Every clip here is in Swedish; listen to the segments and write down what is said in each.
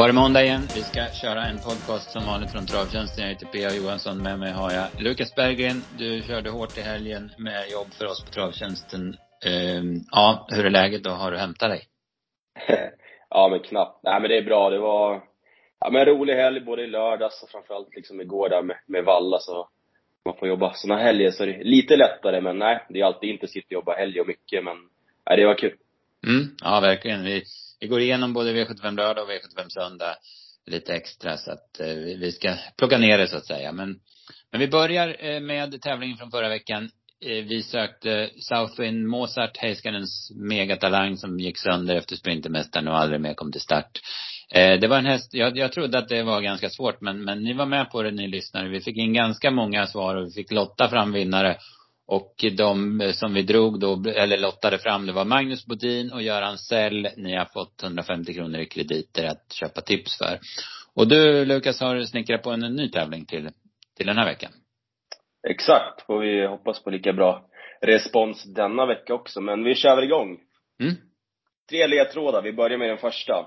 Var det måndag igen. Vi ska köra en podcast som vanligt från Travtjänsten. Jag heter P.A. Johansson. Med mig har jag Lukas Berggren. Du körde hårt i helgen med jobb för oss på Travtjänsten. Uh, ja, hur är läget då? Har du hämtat dig? ja, men knappt. Nej, men det är bra. Det var ja, men en rolig helg både i lördags och framförallt liksom igår där med, med Valla. Så man får jobba såna helger så det är lite lättare. Men nej, det är alltid intensivt att jobba helg och mycket. Men nej, det var kul. Mm, ja verkligen. Vi, vi går igenom både V75 lördag och V75 söndag lite extra så att eh, vi ska plocka ner det så att säga. Men, men vi börjar eh, med tävlingen från förra veckan. Eh, vi sökte Southwind Mozart, Heiskanens megatalang som gick sönder efter Sprintermästaren och aldrig mer kom till start. Eh, det var en häst, jag, jag trodde att det var ganska svårt men, men ni var med på det ni lyssnare. Vi fick in ganska många svar och vi fick lotta fram vinnare. Och de som vi drog då, eller lottade fram, det var Magnus Bodin och Göran Sell. Ni har fått 150 kronor i krediter att köpa tips för. Och du Lukas har snickrat på en ny tävling till, till den här veckan. Exakt. Får vi hoppas på lika bra respons denna vecka också. Men vi kör väl igång. Mm. Tre ledtrådar. Vi börjar med den första.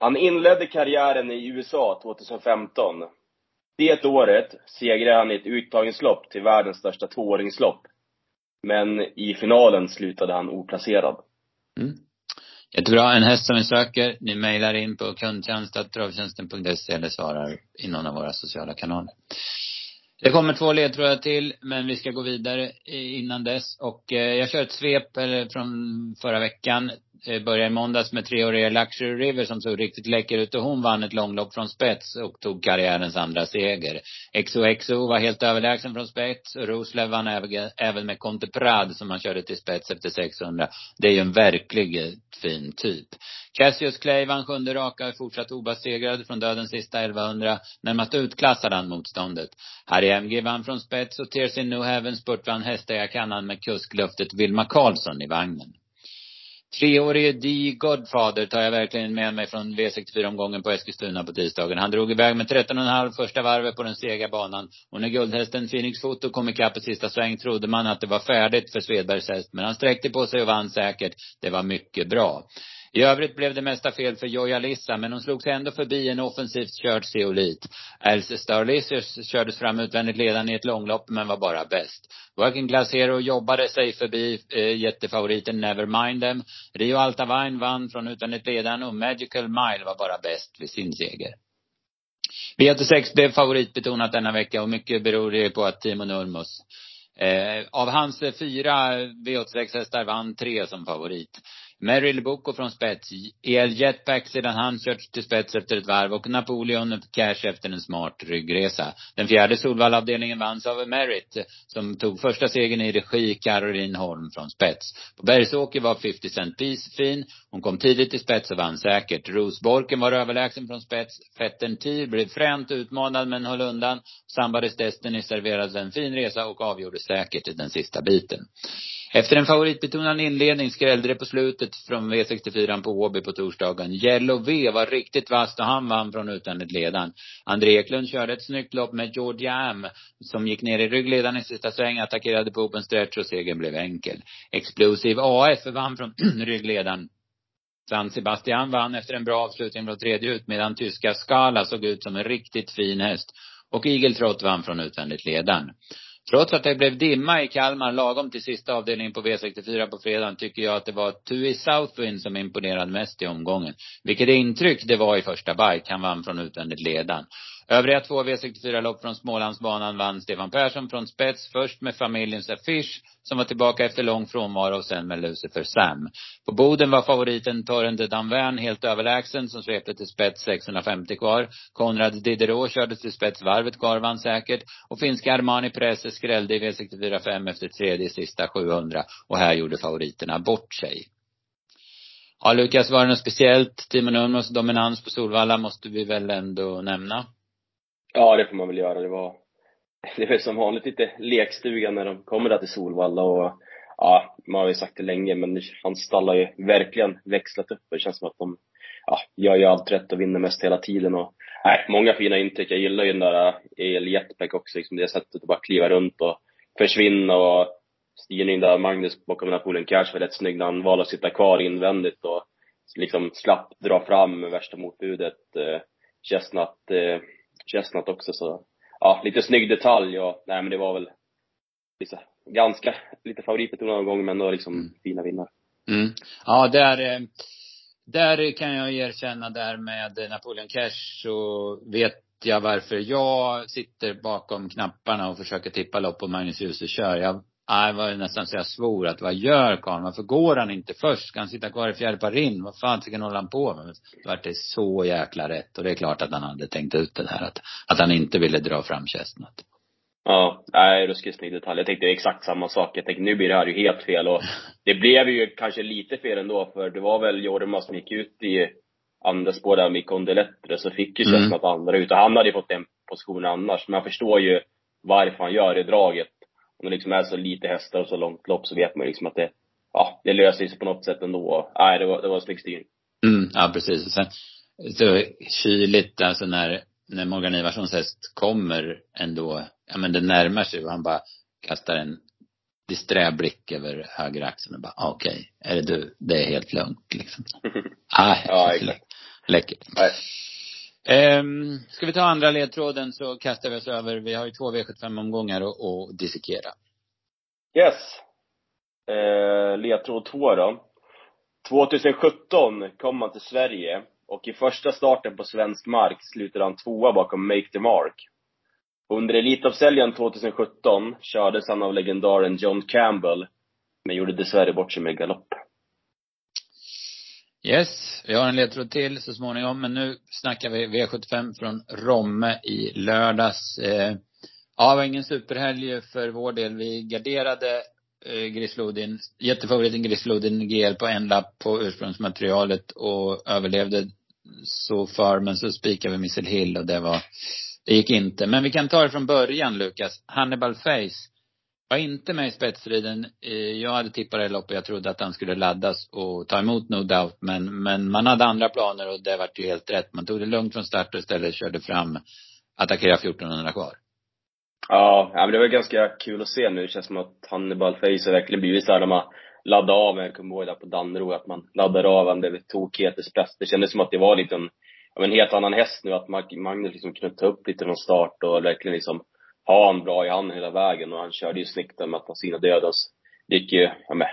Han inledde karriären i USA 2015. Det året segrade han i ett uttagningslopp till världens största tvååringslopp. Men i finalen slutade han oplacerad. Mm. Jättebra. En häst som vi söker. Ni mejlar in på kundtjänst.travtjänsten.se eller svarar i någon av våra sociala kanaler. Det kommer två ledtrådar till, men vi ska gå vidare innan dess. Och eh, jag kör ett svep från förra veckan. Eh, började i måndags med treåriga Luxury River som såg riktigt läcker ut och hon vann ett långlopp från spets och tog karriärens andra seger. XOXO var helt överlägsen från spets och Roslev vann även med Conte Prad som han körde till spets efter 600. Det är ju en verklig eh, fin typ. Cassius Clay vann sjunde raka och fortsatt obesegrad från dödens sista 1100. Närmast utklassade han motståndet. Harry MG vann från spets och Tears in New Heaven spurtvann hästägarkannan med kuskluftet Vilma Karlsson i vagnen. Treårige D. Godfather tar jag verkligen med mig från V64-omgången på Eskilstuna på tisdagen. Han drog iväg med 13,5 första varvet på den sega banan. Och när guldhästen Phoenix Foto kom ikapp i sista sväng trodde man att det var färdigt för Svedbergs häst. Men han sträckte på sig och vann säkert. Det var mycket bra. I övrigt blev det mesta fel för Joja Lissa, men hon slogs ändå förbi en offensivt körd Zeolit. Else Starlicious kördes fram utvändigt ledande i ett långlopp, men var bara bäst. Working Class Hero jobbade sig förbi eh, jättefavoriten Nevermind Them. Rio Altavine vann från utvändigt ledande och Magical Mile var bara bäst vid sin seger. V86 blev favoritbetonat denna vecka och mycket beror det på att Timo Nurmos Eh, av hans fyra V86-hästar vann tre som favorit. Meryl Boko från spets, El Jetpack sedan han kört till spets efter ett varv och Napoleon Cash efter en smart ryggresa. Den fjärde Solvallavdelningen vanns av Merit som tog första segern i regi Caroline Holm från spets. På Bergsåker var 50 Cent Piece fin. Hon kom tidigt till spets och vann säkert. Rosborken var överlägsen från spets. Fetten Tir blev fränt utmanad men höll undan. Sambades Destiny serverade en fin resa och avgjorde säkert i den sista biten. Efter en favoritbetonad inledning skrällde det på slutet från V64 på Åby på torsdagen. Yellow V var riktigt vass och han vann från utvändigt ledan. André Eklund körde ett snyggt lopp med Georgia Am som gick ner i ryggledaren i sista sväng, attackerade på open stretch och segern blev enkel. Explosive AF vann från ryggledaren. San Sebastian vann efter en bra avslutning från tredje ut medan tyska Skala såg ut som en riktigt fin häst. Och Eagle vann från utvändigt ledan. Trots att det blev dimma i Kalmar lagom till sista avdelningen på V64 på fredagen tycker jag att det var Tui Southwind som imponerade mest i omgången. Vilket intryck det var i första bike. Han vann från utvändigt ledan. Övriga två V64-lopp från Smålandsbanan vann Stefan Persson från spets. Först med familjens affisch, som var tillbaka efter lång frånvaro och sen med Lucifer Sam. På Boden var favoriten Torren de Danvern helt överlägsen som svepte till spets 650 kvar. Konrad Diderot körde till spets varvet kvar, vann säkert. Och finska Armani Presse skrällde i V64 5 efter tredje sista 700. Och här gjorde favoriterna bort sig. Ja, Lukas, var det något speciellt? Timo Nurmos dominans på Solvalla måste vi väl ändå nämna? Ja, det får man väl göra. Det var, det var som vanligt lite lekstuga när de kommer där till Solvalla och ja, man har ju sagt det länge, men hans stall har ju verkligen växlat upp. Det känns som att de ja, gör ju allt rätt och vinner mest hela tiden och nej, många fina intryck. Jag gillar ju den där El Jetpack också, liksom det sättet att bara kliva runt och försvinna och styrning där Magnus bakom den här poolen Cash var rätt snygg när han valde att sitta kvar invändigt och liksom slapp dra fram värsta motbudet. Eh, Chestnut, eh, Chestnut också så, ja, lite snygg detalj och, nej men det var väl liksom, ganska, lite favoritbetonad någon gång men då liksom mm. fina vinnare. Mm. Ja, där, eh, där kan jag erkänna där med Napoleon Cash så vet jag varför jag sitter bakom knapparna och försöker tippa lopp och Magnus Djuse kör. Jag det var nästan så jag svor att vad gör karln? Varför går han inte först? Ska han sitta kvar i fjärde par in? Vad fan tycker håller han på med? Då vart det så jäkla rätt. Och det är klart att han hade tänkt ut det här. Att, att han inte ville dra fram Chestnut. Ja, nej, ruskigt snygg detalj. Jag tänkte exakt samma sak. Jag tänkte nu blir det här ju helt fel och det blev ju kanske lite fel ändå för det var väl Jorma som gick ut i andra spår där med Condelettre så fick ju Chestnut mm. andra ut och han hade ju fått den positionen annars. Men jag förstår ju varför han gör det draget om det liksom är så lite hästar och så långt lopp så vet man liksom att det, ja, det löser sig på något sätt ändå. Nej, det var, det var snygg styrning. Mm, ja precis. Och sen, så kyligt alltså när, när Morgan Ivarssons häst kommer ändå, ja men det närmar sig och han bara kastar en disträ blick över höger axeln och bara, ah, okej, okay, är det du? Det är helt lugnt liksom. ah, ja, exakt. Läckert. Nej. Um, ska vi ta andra ledtråden så kastar vi oss över, vi har ju två V75-omgångar att dissekera. Yes. Eh, ledtråd två då. 2017 kom han till Sverige och i första starten på svensk mark slutade han tvåa bakom Make the Mark. Under Elitloppshelgen 2017 kördes han av legendaren John Campbell, men gjorde dessvärre bort sig med galopp. Yes, vi har en ledtråd till så småningom, men nu snackar vi V75 från Romme i lördags. Eh, ja, det var ingen superhelg för vår del. Vi garderade eh, Grislodin, jättefavoriten Grislodin GL på en lapp på ursprungsmaterialet och överlevde så för, men så spikade vi Missile Hill och det var, det gick inte. Men vi kan ta det från början Lukas. Hannibal Face var inte med i spetsstriden. Eh, jag hade tippat det loppet. Jag trodde att han skulle laddas och ta emot No Doubt. Men, men man hade andra planer och det vart ju helt rätt. Man tog det lugnt från start och istället körde fram, attackera 1400 kvar. Ja, men det var ganska kul att se nu. Det känns som att Hannibal Face har verkligen blivit såhär de har laddat av, jag kommer ihåg där på Dannero, att man laddar av han blev tokhet spets. Det kändes som att det var lite en, en helt annan häst nu, att Magnus liksom kunde ta upp lite från start och verkligen liksom ha han bra i handen hela vägen och han körde ju snyggt där med att han dödens. Det gick ju, ja men,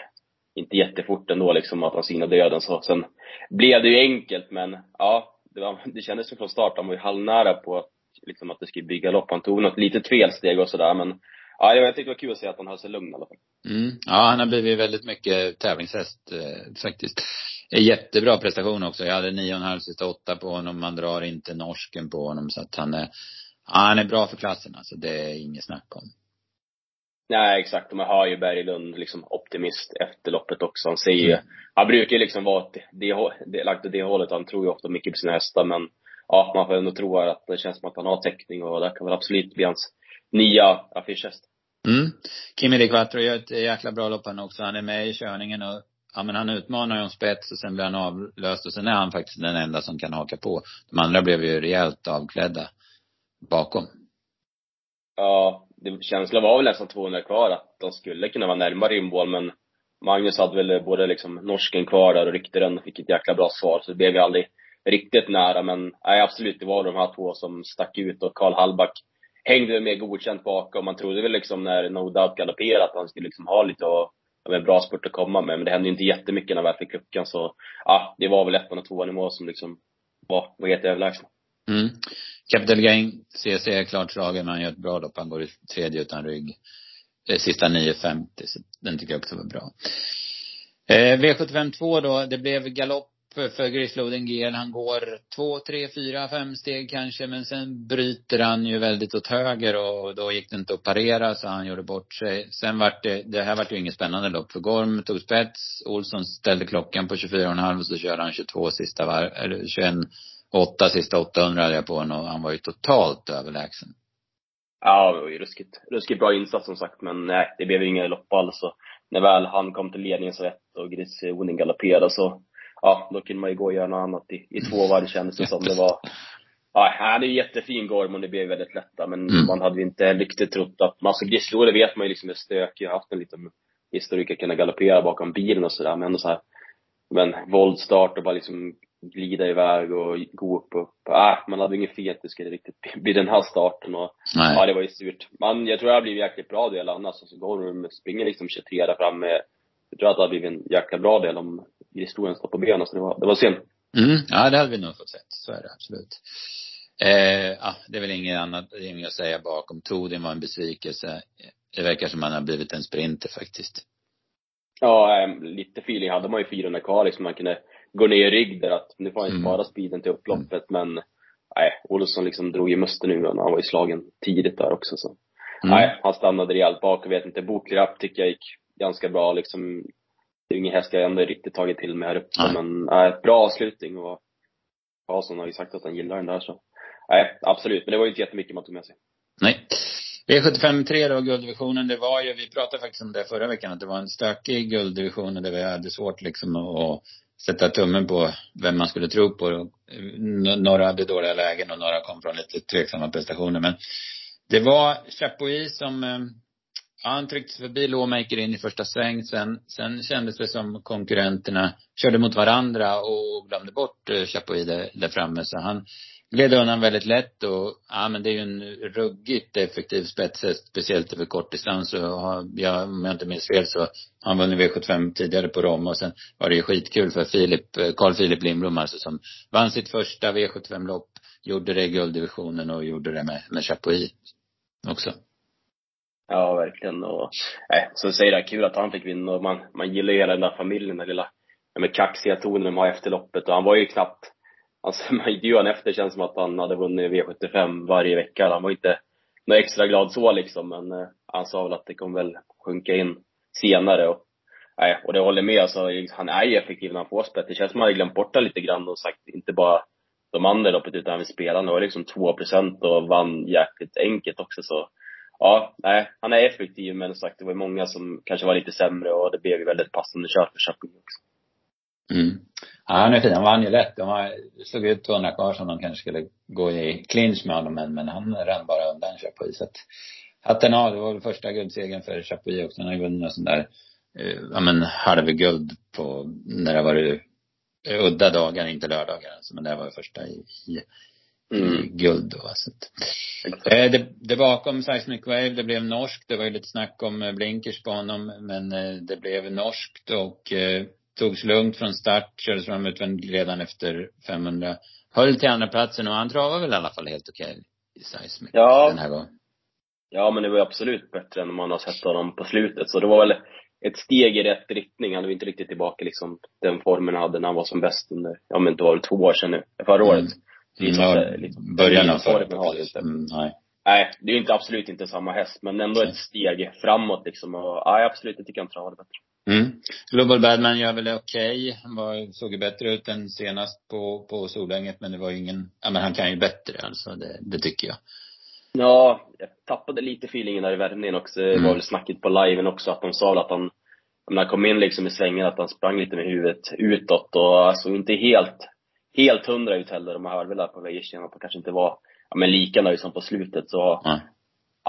inte jättefort ändå liksom att han sina döden så sen blev det ju enkelt men ja, det, var, det kändes ju från start, han var ju halvnära på att, liksom att det skulle bygga lopp. Han tog något litet felsteg och sådär men Ja, jag tyckte det var kul att se att han höll sig lugn i alla fall. Mm. Ja, han har blivit väldigt mycket tävlingshäst eh, faktiskt. Jättebra prestation också. Jag hade nio och en halv sista åtta på honom. Man drar inte norsken på honom så att han är han är bra för klassen alltså. Det är inget snack om. Nej, exakt. Och man hör ju Berglund liksom optimist efter loppet också. Han säger ju, mm. han brukar ju liksom vara det, det, lagt åt det hållet. Han tror ju ofta mycket på sina hästar, men ja, man får ändå tro att det känns som att han har täckning och det kan väl absolut bli hans nya affischhäst. Mm. Kimi de Quattro gör ett jäkla bra lopp han också. Han är med i körningen och ja men han utmanar ju om spets och sen blir han avlöst och sen är han faktiskt den enda som kan haka på. De andra blev ju rejält avklädda bakom. Ja, det, känslan var väl nästan 200 kvar att de skulle kunna vara närmare inbål. men Magnus hade väl både liksom norsken kvar där och ryckte den och fick ett jäkla bra svar så det blev ju aldrig riktigt nära men nej absolut, det var de här två som stack ut och Karl Hallback hängde med godkänt bakom. Man trodde väl liksom när No Doubt galopperade att han skulle liksom ha lite och, en bra spurt att komma med men det hände ju inte jättemycket när vi väl fick luckan så ja, det var väl ettan och tvåan i mål som liksom var, var helt överlägsna. Mm. Capital Gain CC är klart slagen, men han gör ett bra lopp. Han går i tredje utan rygg. Eh, sista 9.50, så den tycker jag också var bra. Eh, V75.2 då, det blev galopp för Grisloden GL. Han går två, tre, fyra, fem steg kanske, men sen bryter han ju väldigt åt höger och då gick det inte att parera så han gjorde bort sig. Sen vart det, det här vart ju inget spännande lopp för Gorm tog spets, Olsson ställde klockan på 24,5 och så körde han 22 sista varv, eller 21 åtta sista 800 hade jag på honom och han var ju totalt överlägsen. Ja, det var ju ruskigt, ruskigt bra insats som sagt, men nej, det blev ju inga lopp alls. Och när väl han kom till ledningen så rätt och Gris Oning galopperade så, ja, då kunde man ju gå och göra något annat i, i två varv kändes det som. Det var, ja, han är ju jättefin Gorm och det blev väldigt lätta, men mm. man hade ju inte riktigt trott att, alltså Grislore vet man ju liksom är stökig, har haft en liten historik att kunna galoppera bakom bilen och sådär, men ändå så här men våldstart och bara liksom glida iväg och gå upp och upp. Äh, man hade ingen fetiskt riktigt vid den här starten och Nej. ja, det var ju surt. Men jag tror det har blivit jäkligt bra del annars. Alltså går de och springer liksom 23 där framme. Jag tror att det har blivit en jäkla bra del om historien står på benen. Så det var, det var synd. Mm, ja, det hade vi nog fått sett. Så är det absolut. Eh, ja, det är väl inget annat, det inget att säga bakom. Todin var en besvikelse. Det verkar som han har blivit en sprinter faktiskt. Ja, eh, lite feeling hade man ju 400 kvar liksom. Man kunde gå ner i rygg där att nu får han ju Mm. spara speeden till upploppet men nej, Olsson liksom drog i musten nu när han var i slagen tidigt där också så. Mm. Nej, han stannade rejält bak och vet inte. Boklirapp tycker jag gick ganska bra liksom. Det är ingen häst jag ändå riktigt tagit till mig här uppe Nej. men nej, bra avslutning och Karlsson har ju sagt att han gillar den där så. Nej, absolut. Men det var ju inte jättemycket man tog med sig. Nej. V75 3 då, gulddivisionen, det var ju, vi pratade faktiskt om det förra veckan, att det var en stökig gulddivision och där vi hade svårt liksom att sätta tummen på vem man skulle tro på. Några hade dåliga lägen och några kom från lite tveksamma prestationer. Men det var Chapuis som, eh, ja, han tryckte sig förbi Lawmaker in i första sväng. Sen, sen kändes det som konkurrenterna körde mot varandra och glömde bort eh, Chapuis där, där framme. Så han gled undan väldigt lätt och, ja men det är ju en ruggigt effektiv spetshäst, speciellt över kortdistans och har, ja, om jag inte minns fel så har han vunnit V75 tidigare på Rom och sen var det ju skitkul för Filip, eh, Carl Filip Lindblom alltså som vann sitt första V75-lopp, gjorde det i gulddivisionen och gjorde det med, med Chapuis också. Ja, verkligen. Och, äh, så säger det kul att han fick vinna och man, man gillar ju hela den där familjen, den lilla, den med kaxiga tonen de har efter loppet och han var ju knappt, alltså man intervjuade han efter känns som att han hade vunnit V75 varje vecka. Han var inte något extra glad så liksom, men eh, han sa väl att det kommer väl sjunka in senare och Nej, och det håller med. Alltså, han är ju effektiv när han får spett. Det känns som att han hade glömt bort det lite grann och sagt inte bara de andra loppet utan även spelarna. Det var liksom 2% och vann jäkligt enkelt också så. Ja, nej, han är effektiv men som sagt det var ju många som kanske var lite sämre och det blev ju väldigt passande kört för Chapuis också. Mm. Ja, han är fin. Han vann ju lätt. De var, såg ut 200 kvar som de kanske skulle gå i clinch med honom, men, men han rann bara undan Chapuis. Så att, hatten av. Det var väl första guldsegern för Chapuis också. Han har ju vunnit en sån där, eh, ja men halvguld på, när det var udda dagar, inte lördagar alltså. Men det var det första i, i, Mm. guld då. Så att. Eh, det, det bakom Seismic Wave, det blev norskt. Det var ju lite snack om eh, blinkers på honom, men eh, det blev norskt och eh, togs lugnt från start, kördes fram utvändigt redan efter 500. Höll till andra platsen och han travade väl i alla fall helt okej i Seismic Ja. den här gången. Ja, men det var absolut bättre än man har sett honom på slutet. Så det var väl ett steg i rätt riktning. Han var inte riktigt tillbaka liksom den formen han hade när han var som bäst under, ja men det var väl två år sedan nu, förra året. Mm. Liksom, Ja, liksom, början av förra inte. mm, Nej. Nej, det är ju inte absolut inte samma häst, men ändå ett steg framåt liksom. Och, nej, absolut, jag tycker han travade bättre. Mm. Global Badman gör väl det okej. Han var, såg ju bättre ut än senast på, på Solänget, men det var ju ingen, ja men han kan ju bättre alltså, det, det tycker jag. Ja, jag tappade lite feelingen där i värmningen också. Det Mm. var väl snacket på liven också, att de sa väl att han, när han kom in liksom i svängen, att han sprang lite med huvudet utåt och alltså inte helt, helt hundra ut heller. De hörde väl där på vägen att han kanske inte var, ja men lika nöjd som på slutet. Så Ja.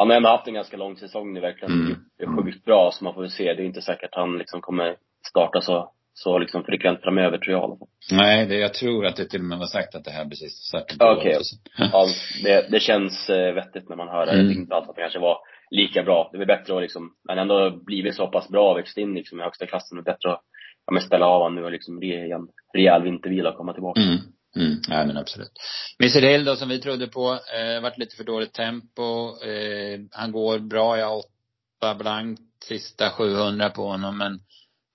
Han har ändå haft en ganska lång säsong nu verkligen. Mm. Det är sjukt bra, så man får väl se. Det är inte säkert att han liksom kommer starta så, så liksom frekvent framöver tror jag i alla fall. Nej, det, jag tror att det till och med var sagt att det här precis startade på Okej. också. Ja, det, det känns eh, vettigt när man hör det. Mm. Jag tycker inte alls att det kanske var lika bra. Det är bättre att liksom, men ändå blivit så pass bra, växt in liksom i högsta klassen. Det är bättre att ja, men ställa av honom nu och liksom ge en rejäl vintervila och komma tillbaka. Mm. Mm. nej men absolut. Mr Hill då, som vi trodde på, eh, varit lite för dåligt tempo. Eh, han går bra, jag har åtta blankt sista 700 på honom, men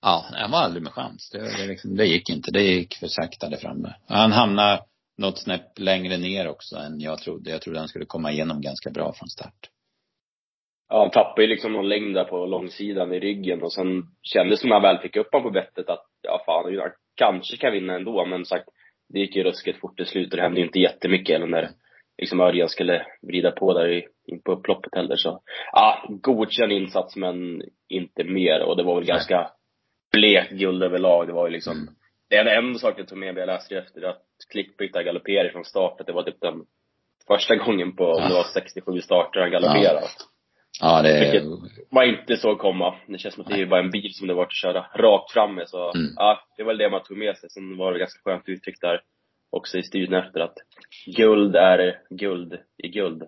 ja, han var aldrig med chans. Det, det, liksom, det gick inte. Det gick för sakta där framme. Han hamnade något snäpp längre ner också än jag trodde. Jag trodde han skulle komma igenom ganska bra från start. Ja, han tappade ju liksom någon längd där på långsidan i ryggen och sen kändes det som när han väl fick upp honom på bettet att, ja fan, han kanske kan vinna ändå, men sagt, det gick ju ruskigt fort till slut och det hände ju inte jättemycket eller när liksom Örjan skulle vrida på där i, in på upploppet heller så. Ja, godkänd insats men inte mer och det var väl ganska blekt guld överlag. Det var ju liksom, Mm. det är en sak jag tog med mig, jag läste det efter att Klickbytta galopperade från startet. Det var typ den första gången på, om det var 67 starter han galopperade. Ja, det Vilket var inte så komma. Det känns som att det är bara en bil som det var att köra rakt fram med. Så Mm. ja, det var väl det man tog med sig. Sen var det ganska skönt uttryck där också i studion efter att guld är guld i guld.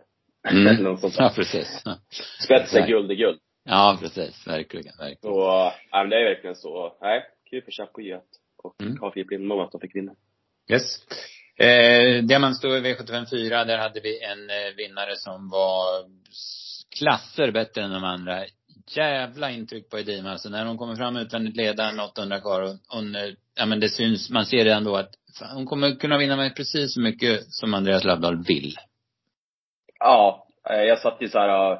Mm. Eller något sånt där. Ja, precis. Ja. Spets är guld i guld. Ja, precis. Verkligen, verkligen. Så, ja, men det är verkligen så. Nej, kul för Chapuis och Mm. Carl Philip Lindblom att de fick vinna. Yes. Eh, Diamantstoet V75 4, där hade vi en eh, vinnare som var klasser bättre än de andra. Jävla intryck på Edima. Alltså när hon kommer fram utvändigt ledaren, 800 kvar och hon, eh, ja men det syns, man ser redan då att fan, hon kommer kunna vinna med precis så mycket som Andreas Lövdahl vill. Ja, eh, jag satt ju så här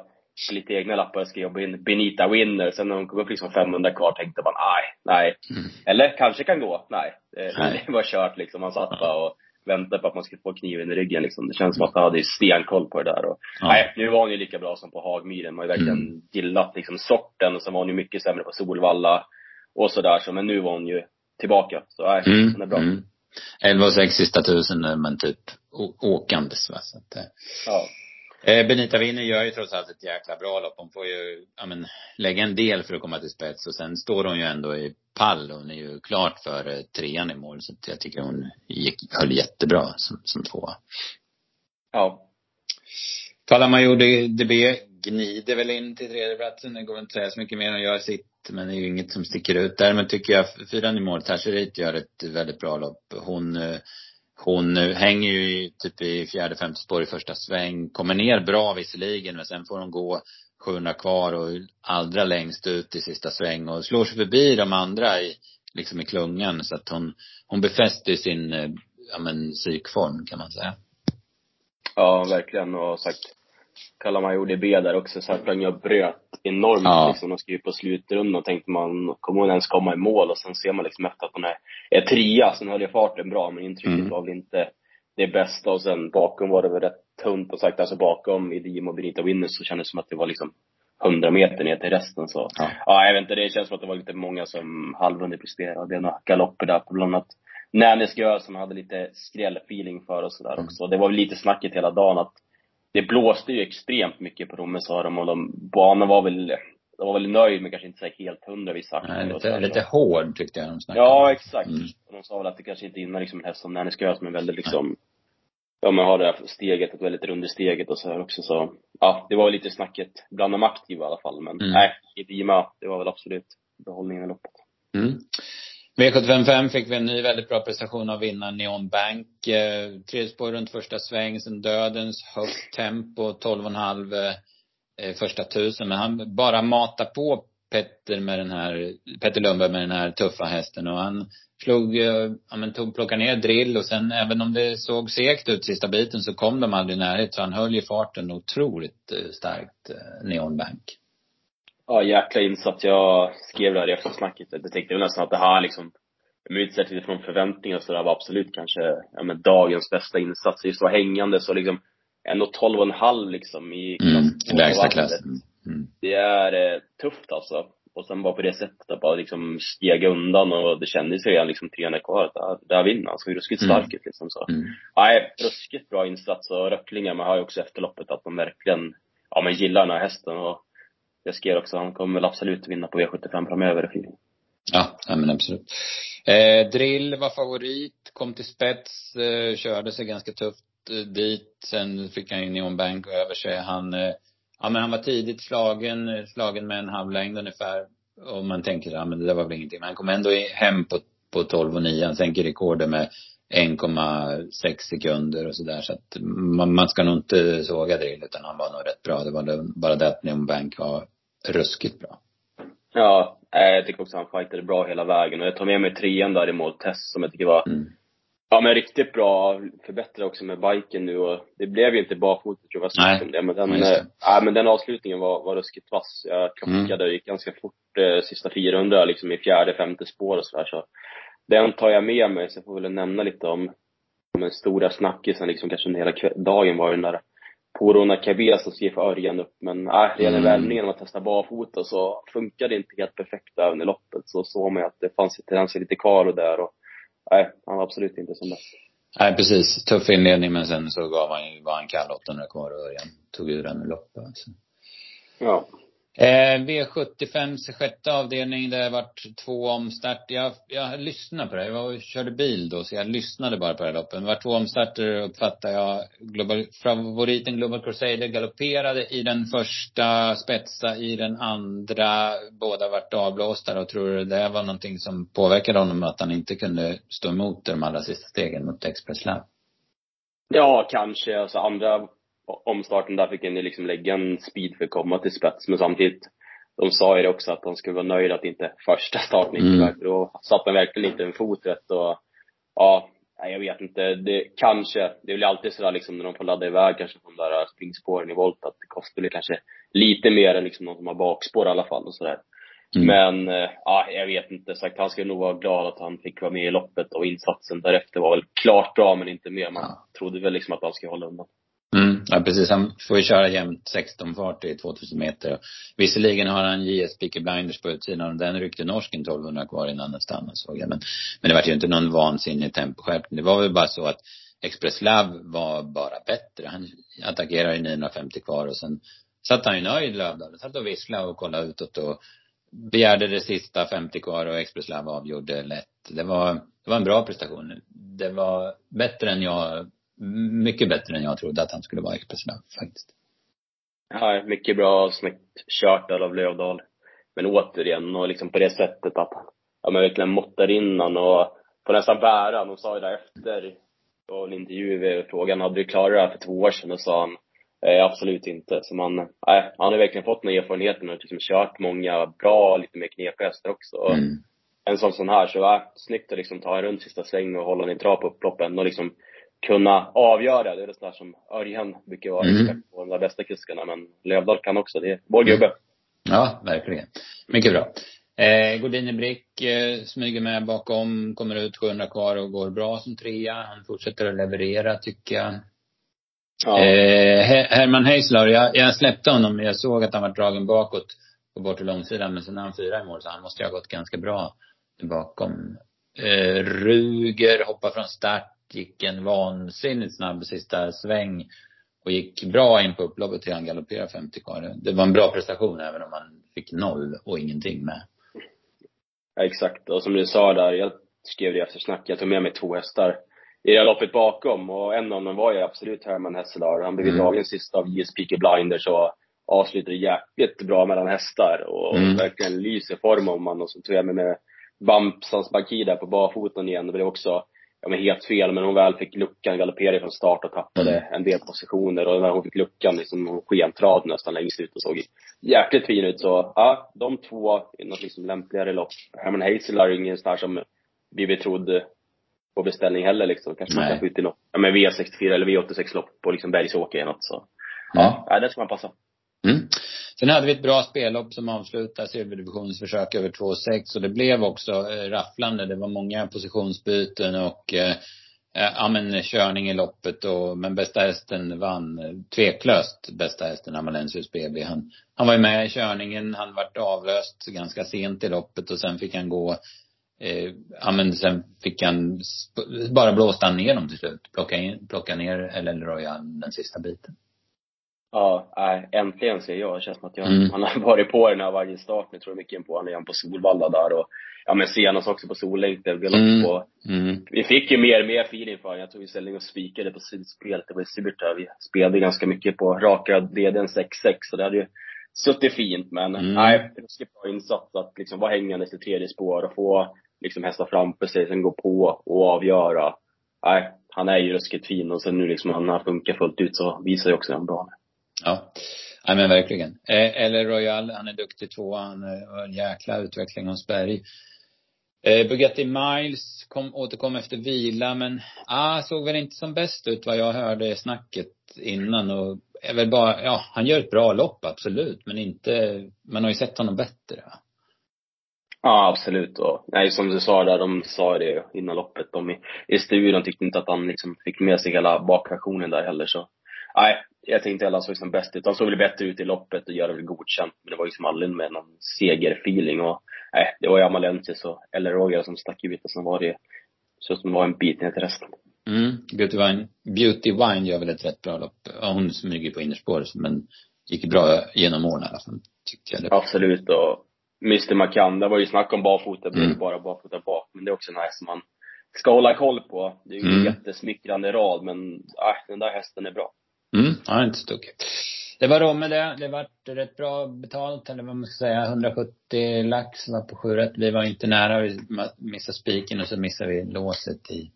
lite egna lappar och skrev in Benita winner. Sen när hon kom upp liksom 500 kvar tänkte man, nej, nej. Mm. Eller kanske kan gå. Nej. Det, Nej. det var kört liksom. Man satt bara och väntade på att man skulle få kniven i ryggen liksom. Det känns som att han hade stenkoll på det där. Och, Ja. Nej, nu var hon ju lika bra som på Hagmyren. Man har ju verkligen Mm. gillat liksom sorten. Och sen var hon ju mycket sämre på Solvalla. Och sådär. Så, men nu var hon ju tillbaka. Så nej, Mm. hon är bra. Mm. 11 och 6 sista tusen, eh, men typ åkandes va. Så att. Ja. Eh, Benita Winner gör ju trots allt ett jäkla bra lopp. Hon får ju, ja men, lägga en del för att komma till spets och sen står hon ju ändå i pall. Hon är ju klart för eh, trean i mål. Så jag tycker hon gick, höll jättebra som, som tvåa. Ja. Talamajor DB gnider väl in till tredjeplatsen. Det går väl inte säga så mycket mer. Hon gör sitt, men det är ju inget som sticker ut. Däremot tycker jag fyran i mål, Tasherit gör ett väldigt bra lopp. Hon, eh, hon eh, hänger ju i, typ i fjärde, femte spår i första sväng. Kommer ner bra visserligen, men sen får hon gå 700 kvar och allra längst ut i sista sväng och slår sig förbi de andra i, liksom i klungan. Så att hon, hon befäster sin, eh, ja men psykform kan man säga. Ja, verkligen. Och sagt, Kalamajor DB där också, så här sprang jag och bröt enormt Ja. liksom. De skulle ju på slutrundan tänkte man, kommer hon ens komma i mål? Och sen ser man liksom efter att hon är, är trea, sen höll jag farten bra, men intrycket Mm. var väl inte det bästa. Och sen bakom var det väl rätt tunt och sagt, alltså bakom Idimo och Benita Winner så kändes det som att det var liksom 100 meter ner till resten så. Ja. Ja, jag vet inte, det känns som att det var lite många som halvunderpresterade. Det är några galopper där på bland annat Gö som hade lite skrällfeeling för och sådär Mm. också. Det var väl lite snacket hela dagen att det blåste ju extremt mycket på Romme sa de och de, banan var väl, de var väl nöjd men kanske inte säkert helt hundra vissa Nej, och lite, lite hård tyckte jag de snackade Ja, exakt. Mm. Och De sa väl att det kanske inte gynnar liksom en häst som Nannes Gö som är väldigt liksom Ja men har det här steget, ett väldigt rund i steget och så här också så Ja, det var väl lite snacket bland de aktiva i alla fall men Mm. nej, Idima, det var väl absolut behållningen i loppet. Mm. V755 fick vi en ny väldigt bra prestation av vinnaren Neon Bank. Eh, tredje spår runt första sväng, sen dödens högt tempo, 12,5 eh, första tusen. Men han bara matar på Petter med den här, Petter Lundberg med den här tuffa hästen och han slog, eh, ja men tog, plockade ner drill och sen även om det såg segt ut sista biten så kom de aldrig i närhet så han höll ju farten otroligt eh, starkt, eh, Neon Bank. Ja, jäkla insats. Jag skrev det här i eftersnacket. Jag tänkte väl nästan att det här liksom, med utsett utifrån förväntningar så det här var absolut kanske, ja men dagens bästa insats. Just var hängande så liksom, ändå 12,5 liksom i Mm, två lägsta vattnet. klassen. Mm. Det är eh, tufft alltså. Och sen bara på det sättet att bara liksom stega undan och det kändes ju redan liksom 300 kvar att där, där vinner han. Så ruskigt Mm. stark ut liksom så. Mm. Nej, ruskigt bra insats och Röcklingar, man har ju också efter loppet att de verkligen, ja men gillar den här hästen och jag skrev också, han kommer väl absolut vinna på V75 framöver. i fyren. Ja, ja men absolut. Eh, Drill var favorit, kom till spets, eh, körde sig ganska tufft eh, dit. Sen fick han ju Neon Bank över sig. Han, eh, ja men han var tidigt slagen, eh, slagen med en halv längd ungefär. Och man tänker, ja men det där var väl ingenting. Men han kom ändå hem på, på 12 och 9. Han sänker rekordet med 1,6 sekunder och sådär. Så att man, man ska nog inte såga Drill utan han var nog rätt bra. Det var bara det att Neon Bank var ruskigt bra. Ja, eh, jag tycker också han fightade bra hela vägen och jag tar med mig trean där i mål, Tess, som jag tycker var Mm. Ja men riktigt bra, förbättrade också med biken nu och det blev ju inte bakfotet tror jag var om det. Men den, det. ja, men den avslutningen var, var ruskigt vass. Jag krockade och gick ganska fort eh, sista 400 liksom i fjärde, femte spår och sådär så. Den tar jag med mig, så jag får väl nämna lite om, om den stora snackisen liksom kanske under hela dagen var den där Porona Cabeza som skrev för Örjan upp men äh, redan i Mm. värmningen när man testade barfota så funkade det inte helt perfekt även i loppet. Så såg man att det fanns tendenser lite kvar och där och nej, han var absolut inte som bäst. Nej, precis. Tuff inledning, men sen så gav han ju, var han kall 800 kvar och Örjan tog ur den i loppet. Alltså. Ja. Eh, V75 sjätte avdelning, det har varit två omstarter. Jag, jag lyssnade på det. Jag var och körde bil då, så jag lyssnade bara på det här loppet. Det var två omstarter uppfattar jag. Global, favoriten Global Crusader galopperade i den första, spetsa i den andra. Båda vart avblåsta och tror du det var någonting som påverkade honom att han inte kunde stå emot de allra sista stegen mot Express Lab? Ja, kanske. Alltså andra omstarten där fick han ju liksom lägga en speed för att komma till spets. Men samtidigt, de sa ju det också att de skulle vara nöjda att inte första starten gick mm. För då satte han verkligen inte en fot rätt och ja, jag vet inte. Det kanske, det blir alltid sådär liksom när de får ladda iväg kanske på de där springspåren i volt att det kostar väl kanske lite mer än liksom någon som har bakspår i alla fall och sådär. Mm. Men, eh, ja, jag vet inte. Sagt, han skulle nog vara glad att han fick vara med i loppet och insatsen därefter var väl klart bra men inte mer. Man ja. trodde väl liksom att han skulle hålla undan. Mm, ja precis. Han får ju köra jämnt 16 fart i 2000 meter. Visserligen har han JS Peaky Blinders på utsidan och den ryckte norsken 1200 kvar innan den stannade såg jag. Men, men det var ju inte någon vansinnig temposkärpning. Det var väl bara så att Express Love var bara bättre. Han attackerade i 950 kvar och sen satt han ju nöjd Lövdahl. Satt och visslade och kollade utåt och begärde det sista 50 kvar och Express Love avgjorde lätt. Det var, det var en bra prestation. Det var bättre än jag mycket bättre än jag trodde att han skulle vara expresslav faktiskt. Ja, mycket bra snyggt kört av Lövdahl. Men återigen, och liksom på det sättet att ja, men verkligen måttar in han och får nästan bära. De sa ju där efter, och en intervju, frågan hade du klarat det här för två år sedan? Och sa han, eh, absolut inte. Så man, nej, han har verkligen fått den erfarenheten och liksom kört många bra, lite mer knepiga hästar också. Mm. En sån sån här, så ja, snyggt att liksom ta en runt sista sväng och hålla en bra på upploppen och liksom kunna avgöra. Det är det sådär som Örjan brukar vara mm. på de där bästa kuskarna. Men Lövdahl kan också. Det är vår gubbe. Mm. Ja, verkligen. Mycket bra. Eh, Gordini Brick eh, smyger med bakom, kommer ut 700 kvar och går bra som trea. Han fortsätter att leverera tycker jag. Ja. Eh, Herman Heisler, jag, jag släppte honom. Jag såg att han var dragen bakåt på bortre långsidan. Men sen är han fyra i mål så han måste ju ha gått ganska bra bakom. Eh, Ruger hoppar från start gick en vansinnigt snabb sista sväng och gick bra in på upploppet till han galopperade 50 kvar. Det var en bra prestation även om han fick noll och ingenting med. Ja, exakt. Och som du sa där, jag skrev det efter snack, jag tog med mig två hästar i det loppet bakom och en av dem var ju absolut Herman Hesselar. Han blev mm. dragen sista av JS Peaky Blinders och avslutade jäkligt bra mellan hästar och mm. verkligen lyser form om man och så tog jag med mig Bampsans Bakir där på barfoten igen. Det blev också ja, men helt fel, men hon väl fick luckan, galopperade från start och tappade mm. en del positioner. Och när hon fick luckan, liksom, hon skentrad nästan längst ut och såg jäkligt fin ut. Så ja, de två är något liksom lämpligare lopp. Herman Hazel är ingen sån här som vi betrodd på beställning heller liksom. Kanske Nej. man kan ut i något, ja men V64 eller V86 lopp på liksom Bergsåker eller något så. Ja, ja det ska man passa. Mm. Sen hade vi ett bra spellopp som avslutade silverdivisionens försök över 2,6 och det blev också eh, rafflande. Det var många positionsbyten och eh, eh, ja men körning i loppet och, men bästa hästen vann tveklöst bästa hästen Amalensius BB. Han, han var ju med i körningen, han vart avlöst ganska sent i loppet och sen fick han gå eh, ja men sen fick han, bara blåste han ner dem till slut. Plocka, in, plocka ner LL Royal den sista biten. Ja, äh, äntligen ser jag. Det känns som att jag, mm. han har varit på den här varje start. Nu tror jag mycket på honom igen på Solvalla där och ja men senast också på Sollängden. Mm. På, mm. Vi fick ju mer och mer feeling för honom. Jag tog ju ställning och spikade på slutspelet. Det var ju surt där. Vi spelade ganska mycket på raka DDn 6-6 så det hade ju suttit fint. Men mm. nej, det ska bra insats att liksom vara hängandes i tredje spår och få liksom hästar framför sig, sen gå på och avgöra. Nej, han är ju ruskigt fin och sen nu liksom han har funkat fullt ut så visar ju också en bra Ja. Ja men verkligen. Eh, eller Royal, han är duktig tvåa. Han eh, har en jäkla utveckling hos Berg. Eh, Bugatti Miles kom, återkom efter vila men, ah, såg väl inte som bäst ut vad jag hörde snacket innan och är väl bara, ja, han gör ett bra lopp absolut men inte, man har ju sett honom bättre. Va? Ja, absolut. Och, nej, som du sa där, de sa det innan loppet. De i, i studion tyckte inte att han liksom fick med sig hela bakversionen där heller så. Nej, jag tänkte alla såg som bäst ut. De såg väl bättre ut i loppet och göra väl godkänt. Men det var liksom aldrig med någon segerfeeling och nej, det var ju Amalensis och eller Roger som stack ut och sen var det så som det var en bit ner till resten. Mm. Beauty Wine, Beauty Wine gör väl ett rätt bra lopp. Ja, hon smyger på innerspår men gick bra genom åren i alla fall, tycker jag. Det. Absolut. Och Mr McCann, det var ju snack om barfota, det Mm. bara barfota bak. Men det är också en häst som man ska hålla koll på. Det är ju Mm. en jättesmickrande rad, men äh, den där hästen är bra. Mm, ja, inte så tokigt. Det var Romme det. Det vart rätt bra betalt, eller vad man ska säga. 170 lax var på 7. Vi var inte nära. Vi missade spiken och så missade vi låset i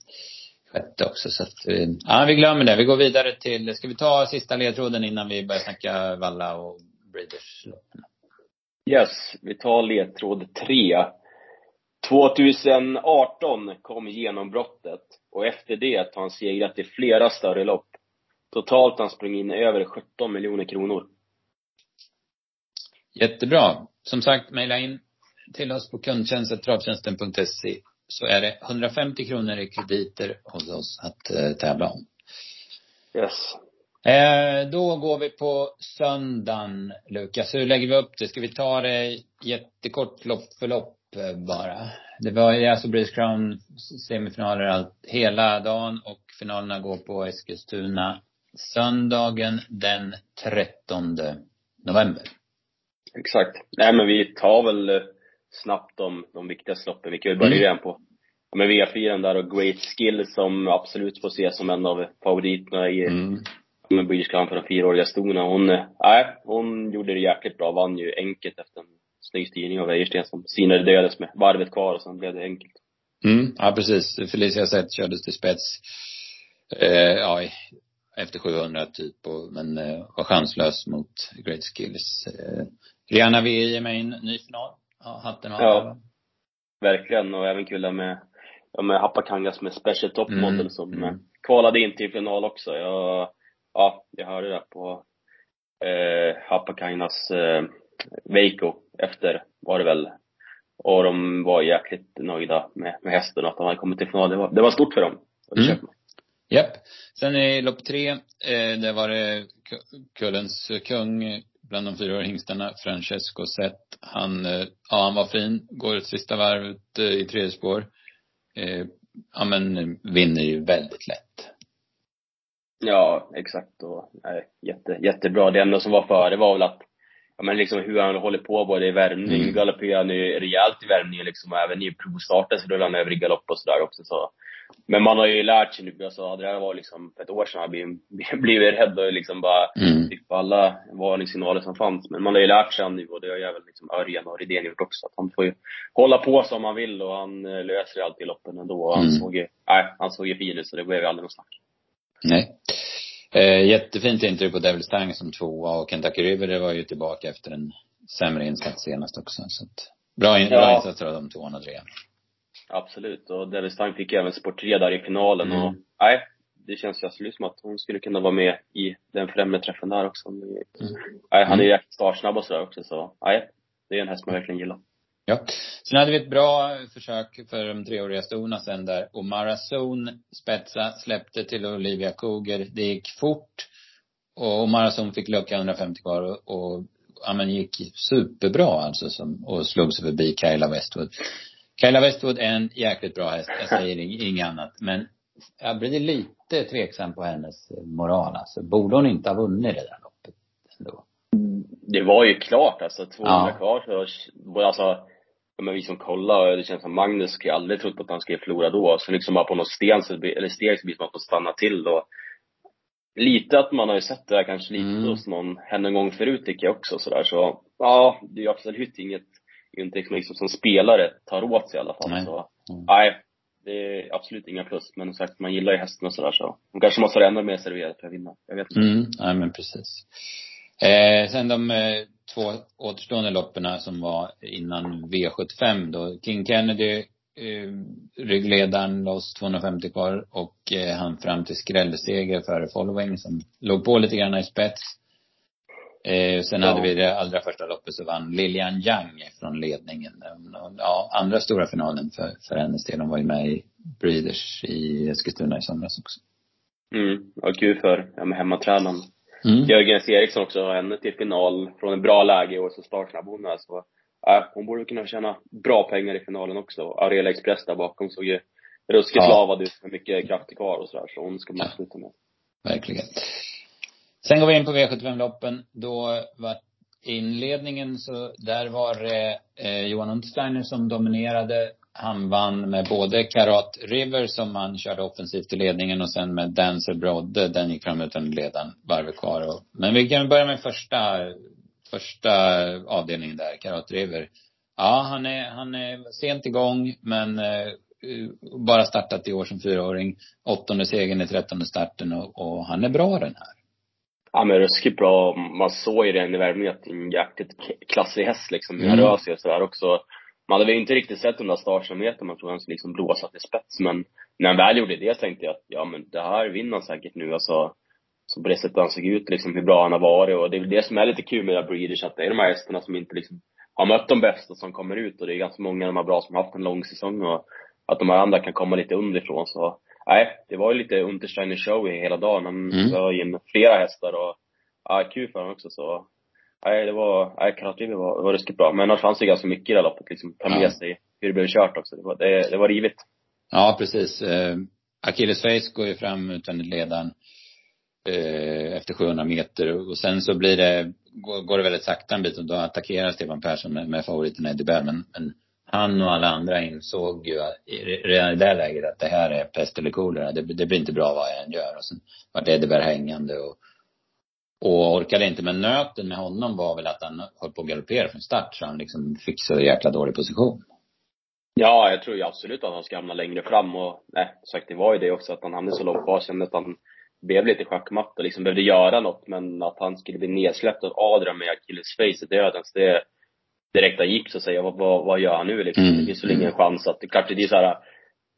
sjätte också. Så att, vi, ja, vi glömmer det. Vi går vidare till, ska vi ta sista ledtråden innan vi börjar snacka valla och breeders Yes, vi tar ledtråd tre. 2018 kom genombrottet och efter det har han segrat i flera större lopp. Totalt har han sprungit in över 17 miljoner kronor. Jättebra. Som sagt, mejla in till oss på kundtjänst.travtjänsten.se så är det 150 kronor i krediter hos oss att eh, tävla om. Yes. Eh, då går vi på söndagen, Lukas. Hur lägger vi upp det? Ska vi ta det jättekort lopp för lopp eh, bara? Det var ju alltså British Crown semifinaler allt, hela dagen och finalerna går på Eskilstuna söndagen den 13 november. Exakt. Nej men vi tar väl eh, snabbt de, de viktigaste loppen. Vi kan ju börja Mm. redan på men V4 där och Great Skill som absolut får ses som en av favoriterna i Mm. med British Crown för de fyraåriga stona. Hon, eh, nej, hon gjorde det jäkligt bra. Vann ju enkelt efter en snygg styrning av Wäjersten som sinade dödes med varvet kvar och sen blev det enkelt. Mm, ja precis. Felicia Zet kördes till spets. Eh, ja, efter 700 typ och, men eh, var chanslös mot Great Skills. Eh, Rihanna V är med i en ny final. Ja, hatten av. Ja. Verkligen, och även kul med, ja, med Hapakangas med Special Top Mm, Model som mm. eh, kvalade in till final också. Jag, ja, jag hörde det på eh, Hapakangas eh, Veiko efter, var det väl. Och de var jäkligt nöjda med, med hästen och att de hade kommit till final. Det var, det var stort för dem. Och det Mm. Japp. Sen i lopp tre, eh, där var det Ku- kullens kung bland de fyra hingstarna, Francesco Zet. Han, eh, ja han var fin, går ett sista varvet eh, i tredje spår. Eh, ja men vinner ju väldigt lätt. Ja, exakt. Och, nej, jätte, jättebra. Det enda som var före var väl att, ja men liksom hur han håller på både i värmning, Mm. mm. galopperar han ju rejält i värmningen liksom, och även i provstarten så rullar han över i galopp och sådär också så. Men man har ju lärt sig nu, alltså hade det här varit liksom för ett år sedan hade jag blivit, rädd och liksom bara Mm. fick på alla varningssignaler som fanns. Men man har ju lärt sig nu och det har ju även liksom Örjan och Rydén gjort också. Att han får ju hålla på som han vill och han eh, löser ju alltid loppen ändå. Och han Mm. såg ju, nej, han såg ju fin ut så det blev ju aldrig något snack. Nej. Eh, jättefint intryck på Devil Stang som tvåa och Kentucky River det var ju tillbaka efter en sämre insats senast också. Så att, bra, in, bra Ja. insatser av de tvåan och trean. Absolut. Och Davis Stang fick ju även sport 3 där i finalen Mm. och nej, det känns ju absolut som att hon skulle kunna vara med i den främre träffen där också. Nej, han är ju rätt startsnabb och sådär också så nej, det är en häst man verkligen gillar. Ja. Sen hade vi ett bra försök för de treåriga stona sen där. Och Marazon spetsa, släppte till Olivia Koger. Det gick fort. Och Marazon fick lucka 150 kvar och, och ja men gick superbra alltså som, och slog sig förbi Kyla Westwood. Kyla Westwood är en jäkligt bra häst, jag säger ing- inget annat. Men jag blir lite tveksam på hennes moral alltså. Borde hon inte ha vunnit det där loppet ändå? Det var ju klart alltså, 200 Ja. kvar så, alltså, men vi som kollar, och det känns som Magnus skulle aldrig trott att han skulle förlora då. Så liksom bara på något sten så, eller steg så blir det som att man stanna till och Lite att man har ju sett det här kanske lite Mm. hos någon, henne en gång förut tycker jag också sådär så, ja, det är ju absolut inget, inte som, liksom, som spelare tar åt sig i alla fall Nej. så. Mm. Nej, det är absolut inga plus. Men som sagt, man gillar ju hästen och sådär så. De kanske måste ha ännu mer serverat för att vinna. Jag vet inte. Mm, ja men precis. Eh, sen de eh, två återstående loppen som var innan V75 då. King Kennedy, eh, ryggledaren, loss 250 kvar och eh, han fram till skrällseger före Following som låg på lite grann i spets. Eh, sen Ja. hade vi det allra första loppet så vann Lilian Yang från ledningen. Ja, andra stora finalen för, för hennes del. Hon var ju med i Breeders i Eskilstuna i somras också. Mm, och kul för ja, hemmatränaren. Mm. Jörgen S. Eriksson också har henne till final från en bra läge i år så startsnabb hon är. Så, äh, hon borde kunna tjäna bra pengar i finalen också. Ariela Express där bakom såg ju ruskigt Ja. lavad ut med mycket kraft kvar och sådär. Så hon ska man Ja. absolut ta med. Verkligen. Sen går vi in på V75-loppen. Då var inledningen så där var det eh, Johan Untersteiner som dominerade. Han vann med både Karat River som han körde offensivt i ledningen och sen med Dancer Brodde. Den gick fram utan ledaren varvet kvar. Och, men vi kan börja med första, första avdelningen där, Karat River. Ja, han är, han är sent igång men eh, bara startat i år som fyraåring. Åttonde segern i trettonde starten och, och han är bra den här. Ja men ruskigt bra. Man såg ju redan i värmningen att det är en jäkligt klassig häst liksom. Mm. rör sig och sådär också. Man hade väl inte riktigt sett de där startkilometerna. Man trodde han skulle liksom blåsa till spets. Men när han väl gjorde det tänkte jag att, ja men det här vinner han säkert nu. Alltså, så på det sättet han såg ut, liksom hur bra han har varit. Och det är väl det som är lite kul med det breeders, att det är de här hästarna som inte liksom har mött de bästa som kommer ut. Och det är ganska många av de här bra som har haft en lång säsong. Och att de här andra kan komma lite underifrån. Så nej, det var ju lite Untersteiner show i hela dagen. Han mm. la in flera hästar och ja, kul för honom också. Så nej, det var, nej, Karatlivet var, var ruskigt bra. Men annars fanns det ganska mycket i det loppet, liksom, ta med ja. sig hur det blev kört också. Det var, det, det var rivigt. Ja, precis. Eh, Achilles Face går ju fram utan ledaren eh, efter 700 meter och sen så blir det, går, går det väldigt sakta en bit och då attackerar Stefan Persson med, med favoriten Eddie Bell. Men, men han och alla andra insåg ju redan i det läget att det här är pest eller kolera. Det, det blir inte bra vad jag än gör. Och sen vart Edeberg hängande och, och orkade inte. Men nöten med honom var väl att han höll på att galoppera från start. Så han liksom fick så jäkla dålig position. Ja, jag tror ju absolut att han ska hamna längre fram och nej, sagt det var ju det också att han hamnade så långt bak Kände att han blev lite schackmatt och liksom behövde göra något. Men att han skulle bli nedsläppt av Adrian med Achilles face i så det direkta gips och säga vad, vad, vad gör han nu liksom? Mm. Det finns väl ingen chans att, det klart det är såhär,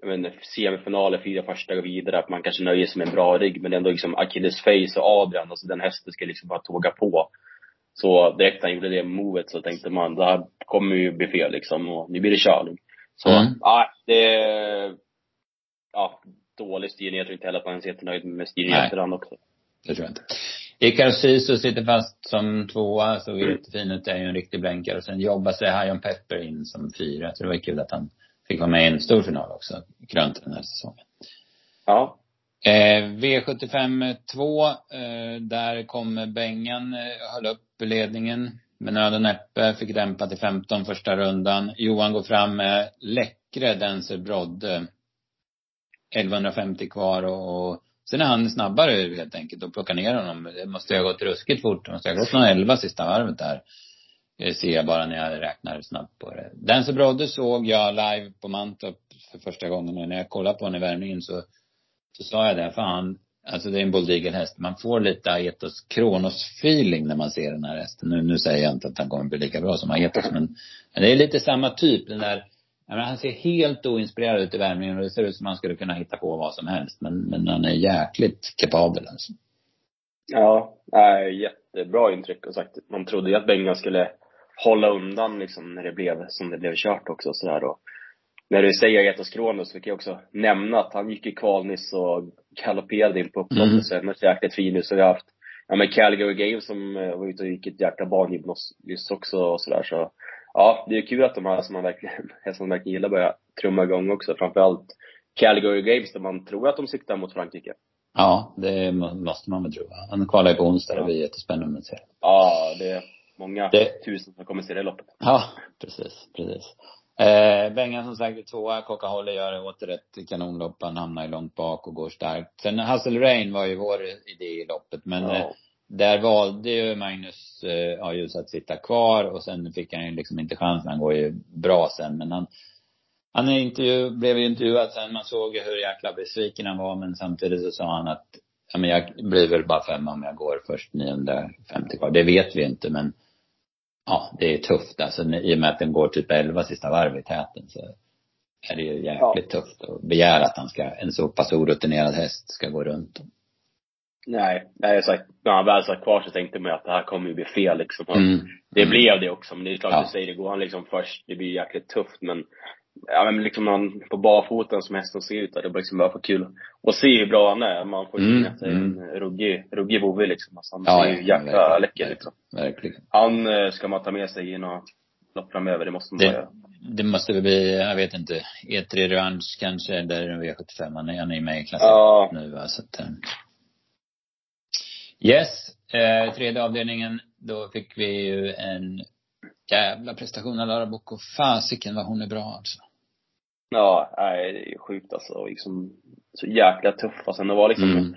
jag vet inte, semifinaler, fyra första går vidare, att man kanske nöjer sig med en bra rygg, men det är ändå liksom Achilles face och Adrian, alltså den hästen ska liksom bara tåga på. Så direkt han gjorde det movet så tänkte man, det här kommer ju bli fel liksom, och nu blir det körning. Så, mm. ja, det, ja, dålig styrning. Jag tror inte heller att man är jättenöjd med styrningen efter också. Det tror jag inte. Icarus Sisu sitter fast som tvåa, såg jättefin ut. Det är ju en riktig blänkare. Och sen jobbar sig Hajon Pepper in som fyra. Så det var kul att han fick vara med i en stor final också. Krönt den här säsongen. Ja. Eh, V75 2, eh, där kom Bengan, eh, höll upp ledningen med nöd och näppe. Fick dämpa till 15 första rundan. Johan går fram med läckre Denser Brodde. 1150 kvar och, och Sen är han snabbare helt enkelt och plockar ner honom. Det måste ha gått ruskigt fort. Det måste ha gått någon elva sista varvet där. Det ser jag bara när jag räknar snabbt på det. Dancer Brodde såg jag live på Mantorp för första gången. Och när jag kollade på honom i värmningen så, så sa jag det, fan, alltså det är en Bull häst. Man får lite Aetos Kronos feeling när man ser den här hästen. Nu, nu säger jag inte att han kommer bli lika bra som Aetos men, men det är lite samma typ. Den där jag menar, han ser helt oinspirerad ut i värmningen och det ser ut som att han skulle kunna hitta på vad som helst. Men, men han är jäkligt kapabel alltså. Ja, äh, jättebra intryck och sagt. Man trodde ju att Bengan skulle hålla undan liksom när det blev som det blev kört också och sådär och när du säger Etos Kronos så fick jag också nämna att han gick i kval nyss och galopperade in på upploppet. Mm. Så det jäkligt fin. Så vi har haft, ja men Calgary Game som eh, var ute och gick ett jäkla bangiv nyss också och sådär så ja, det är kul att de här som man verkligen, som man verkligen gillar börjar trumma igång också. Framförallt Calgary Games där man tror att de siktar mot Frankrike. Ja, det måste man väl tro. Han kvalar ju på onsdag, det blir jättespännande att se. Ja, det är många det... tusen som kommer se det loppet. Ja, precis, precis. Eh, Bengan som sagt är tvåa. Coca-Cola gör åter ett kanonlopp. Han hamnar ju långt bak och går starkt. Sen Hustle Rain var ju vår idé i loppet. Men ja. Där valde ju Magnus eh, Ajus att sitta kvar och sen fick han ju liksom inte chansen. Han går ju bra sen men han han är intervju, blev ju intervjuad sen. Man såg ju hur jäkla besviken han var men samtidigt så sa han att ja men jag blir väl bara femma om jag går först 950 kvar. Det vet vi inte men ja, det är tufft alltså i och med att den går typ 11 sista varv i täten så är det ju jäkligt ja. tufft att begära att han ska, en så pass orutinerad häst ska gå runt. Nej, nej jag sagt, när han väl satt kvar så tänkte man att det här kommer ju bli fel liksom. Mm. Det mm. blev det också, men det är klart ja. du säger, det går han liksom först, det blir jäkligt tufft men Ja men liksom han på barfoten som hästen ser ut det blir liksom bara för kul att se hur bra han är. Man får ju mm. att en ruggig, ruggig vovve liksom. Alltså, han ja, ser ju jäkla ja, läcker liksom. Verkligen. Han eh, ska man ta med sig i något lopp framöver, det måste man det, göra. Det måste väl bli, jag vet inte, E3 Revanche kanske, där är V75, han är, är med i klassen ja. nu va, så att, eh. Yes, eh, tredje avdelningen, då fick vi ju en jävla prestation av Lara Bocco. Fasiken vad hon är bra alltså. Ja, nej, det är sjukt alltså. Liksom, så jäkla tuff. Alltså, det var liksom mm.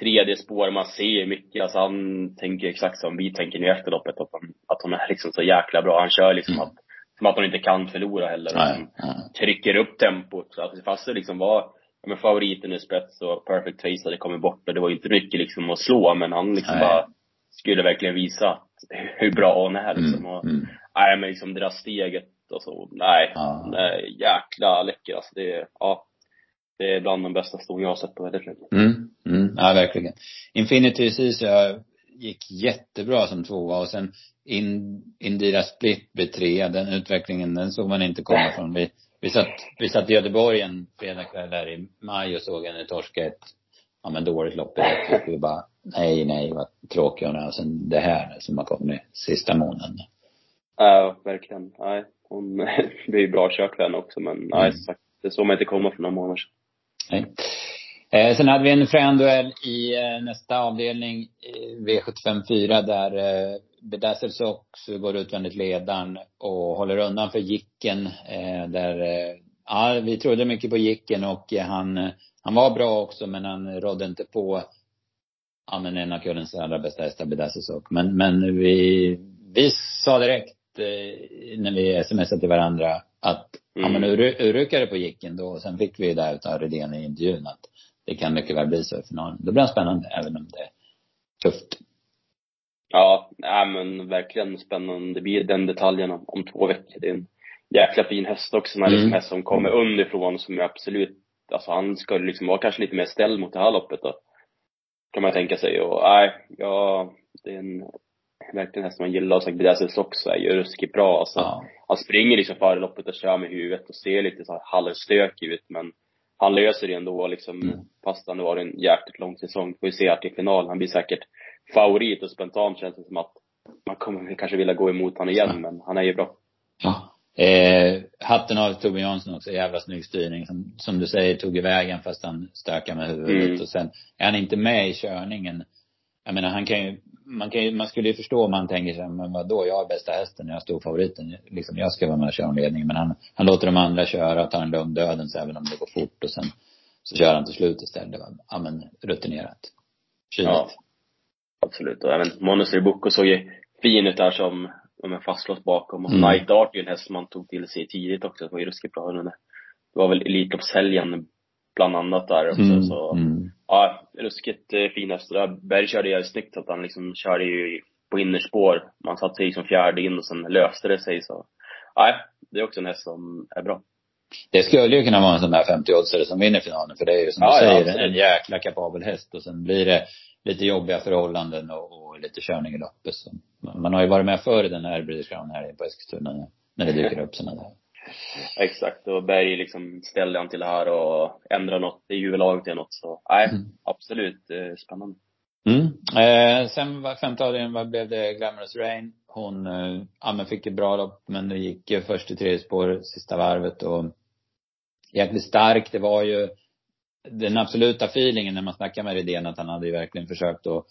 tredje spår, man ser mycket. Alltså han tänker exakt som vi tänker nu efter loppet. Att, han, att hon är liksom så jäkla bra. Han kör liksom mm. att, som att hon inte kan förlora heller. Nej, liksom, nej. Trycker upp tempot. Så att fast det liksom var ja, men favoriten i spets och perfect face hade kommit bort och det var inte mycket liksom att slå men han liksom nej. bara skulle verkligen visa hur bra hon är liksom. Mm. Och, mm. nej men liksom det där steget och så, nej. Ja. nej jäkla läcker alltså. Det är, ja. Det är bland de bästa ston jag har sett på väldigt länge. Mm, mm, ja verkligen. Infinity Ceesay gick jättebra som tvåa och sen in, Indira Split blev trea. Den utvecklingen, den såg man inte komma från. Vi, vi satt, vi satt i Göteborg en fredagkväll där i maj och såg henne torska ett, ja men dåligt lopp i rätt. Vi bara, nej, nej, vad tråkig hon är. Och sen det här som har kommit sista månaden. Ja, verkligen. Nej, hon, det är ju bra kört för henne också men nej, mm. sagt, det såg man inte komma för några månader sedan. Nej. Eh, sen hade vi en frän duell i eh, nästa avdelning, eh, V75 4, där eh, Bedazzles också går utvändigt ledaren och håller undan för Jicken. Eh, där, eh, ja, vi trodde mycket på Jicken och han, eh, han var bra också men han rådde inte på, ja men en av kullens allra bästa hästar, Bedazzles Men, men vi, vi sa direkt eh, när vi smsade till varandra att, mm. ja men urryckare på Jicken då. Och sen fick vi det utav Redén i intervjun att det kan mycket väl bli så i finalen. Det blir spännande även om det är tufft. Ja, nej men verkligen spännande. Det blir den detaljen om, om två veckor. Det är en jäkla fin häst också. En mm. häst som kommer underifrån som är absolut, alltså han ska liksom vara kanske lite mer ställd mot det här loppet då. Kan man tänka sig. Och nej, ja, det är en verkligen häst man gillar. Och sen Bedazzles också är ju ruskigt bra. Alltså, ja. Han springer liksom före loppet och kör med huvudet och ser lite så här halvstökig ut men han löser det ändå liksom, mm. fast han var en jäkligt lång säsong. Får vi se här till final. Han blir säkert favorit och spontant känns det som att man kommer kanske vilja gå emot honom igen, men han är ju bra. Ja. Eh, hatten av Tobbe Jansson också, jävla snygg styrning. Som, som du säger, tog i vägen fast han stökar med huvudet. Mm. Och sen är han inte med i körningen. Jag menar, han kan ju, man kan ju, man skulle ju förstå om han tänker sig, men vadå, jag har bästa hästen, jag har storfavoriten. Liksom, jag ska vara med och köra ledningen. Men han, han låter de andra köra och tar en lugn dödens även om det går fort. Och sen så kör han till slut istället. Ja men rutinerat. Kyligt. Ja. Absolut. Och även Monastery Boko såg ju fin ut där som, om jag fastlåst bakom. Och mm. Night Art är ju en häst som man tog till sig tidigt också. Det var ju ruskigt bra. Det var väl Elitloppshelgen bland annat där också. Mm. Så, mm. ja, ruskigt eh, fin häst. Berg körde ju snyggt så att han liksom körde ju på innerspår. Man satte sig som fjärde in och sen löste det sig så. Nej, det är också en häst som är bra. Det skulle ju kunna vara en sån där 50-oddsare som vinner finalen. För det är ju som ja, du säger, ja, en jäkla kapabel häst. Och sen blir det lite jobbiga förhållanden och, och lite körning i loppet. Så man har ju varit med förr i den här British Crown här på Eskilstuna när det dyker upp sådana där. Exakt, och Berg liksom ställde han till det här och ändrade något i huvudlaget till något. Så nej, mm. absolut eh, spännande. Mm. Eh, sen var femte avdelningen, vad blev det? Glamorous Rain. Hon, eh, ja men fick ett bra lopp, men det gick ju först i tredje spår sista varvet och jäkligt stark. Det var ju den absoluta feelingen när man snackade med Rydén att han hade ju verkligen försökt att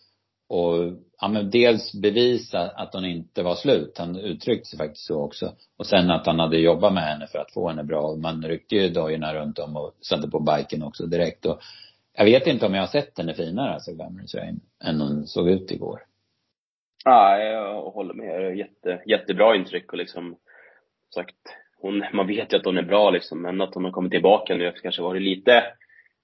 och ja, men dels bevisa att hon inte var slut. Han uttryckte sig faktiskt så också. Och sen att han hade jobbat med henne för att få henne bra. Man ryckte ju dojorna runt om och satte på biken också direkt. Och jag vet inte om jag har sett henne finare, alltså Glamorous Rain, än hon såg ut igår. Ja, jag håller med. Jätte, jättebra intryck och liksom sagt, hon, man vet ju att hon är bra liksom, men att hon har kommit tillbaka nu kanske varit lite,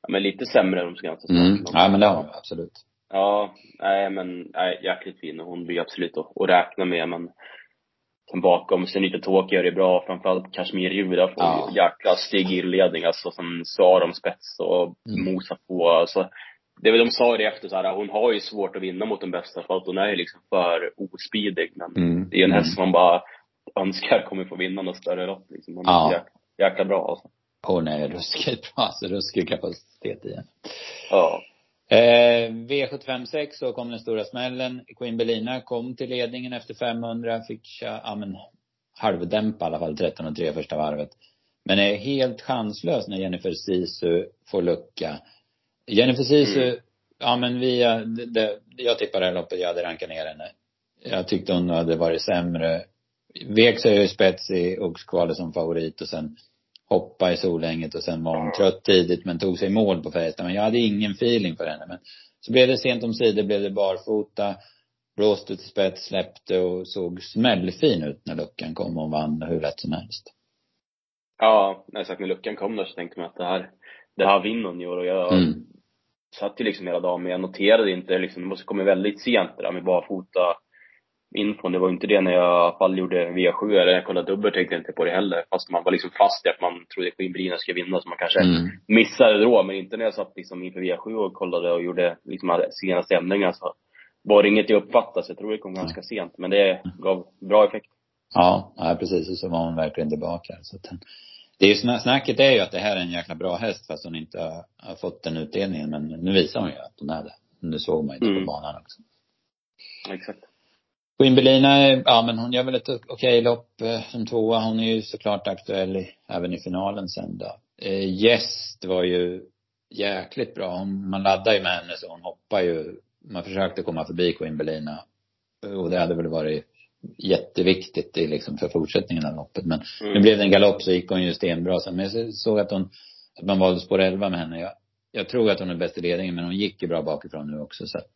ja men lite sämre än de senaste mm. Ja men det har hon absolut. Ja, nej men, nej, jäkligt fin och hon blir absolut att, att räkna med men sen bakom, Senita Tåki gör det bra, framförallt Kashmir Juda får ja. jäkla stig alltså som Sarom spets och mm. Mosa på, alltså det var de sa det efter så här, hon har ju svårt att vinna mot den bästa för att hon är ju liksom för ospidig men mm. det är en häst som man bara önskar kommer få vinna något större lopp liksom. Hon ja. är jäkla, jäkla bra alltså. Hon är ruskigt bra, alltså ruskig kapacitet i henne. Ja. Eh, V75 så kom den stora smällen. Queen Belina kom till ledningen efter 500, fick ja men halvdämpa i alla fall 13 och 3 första varvet. Men är helt chanslös när Jennifer Sisu får lucka. Jennifer Sisu mm. ja men vi, eh, det, det, jag tippade det här loppet, jag hade rankat ner henne. Jag tyckte hon hade varit sämre. Vek sig i spets i Oxkvalet som favorit och sen hoppa i Solänget och sen var hon trött tidigt men tog sig mål på Färjestad. Men jag hade ingen feeling för henne. Men så blev det sent om sidor, blev det barfota, blåste till spets, släppte och såg smällfin ut när luckan kom och vann hur lätt som helst. Ja, exakt. När luckan kom där så tänkte man att det här, det här vinner hon i år och jag mm. satt ju liksom hela dagen men jag noterade inte liksom, det måste kommit väldigt sent det där med barfota infon. Det var inte det när jag i alla fall gjorde V7 eller när jag kollade dubbel tänkte jag inte på det heller. Fast man var liksom fast i att man trodde att Queen skulle vinna så man kanske mm. missade det då. Men inte när jag satt liksom inför V7 och kollade och gjorde liksom senaste ändringarna så var det inget jag uppfattade. Så jag tror det kom ganska sent. Men det gav bra effekt. Ja, ja precis. Och så var hon verkligen tillbaka. Så att, det är ju, snacket är ju att det här är en jäkla bra häst fast hon inte har, har fått den utdelningen. Men nu visar hon ju att hon är det. Nu såg man ju mm. på banan också. Exakt. Quimbelina, ja men hon gör väl ett okej okay lopp eh, som tvåa. Hon är ju såklart aktuell även i finalen sen då. Eh, Gäst var ju jäkligt bra. Hon, man laddar ju med henne så hon hoppar ju. Man försökte komma förbi Quimbelina. Och det hade väl varit jätteviktigt i liksom för fortsättningen av loppet. Men mm. nu blev det en galopp så gick hon ju stenbra sen. Men jag såg att hon, att man valde spår 11 med henne. Jag, jag tror att hon är bäst i ledningen men hon gick ju bra bakifrån nu också så att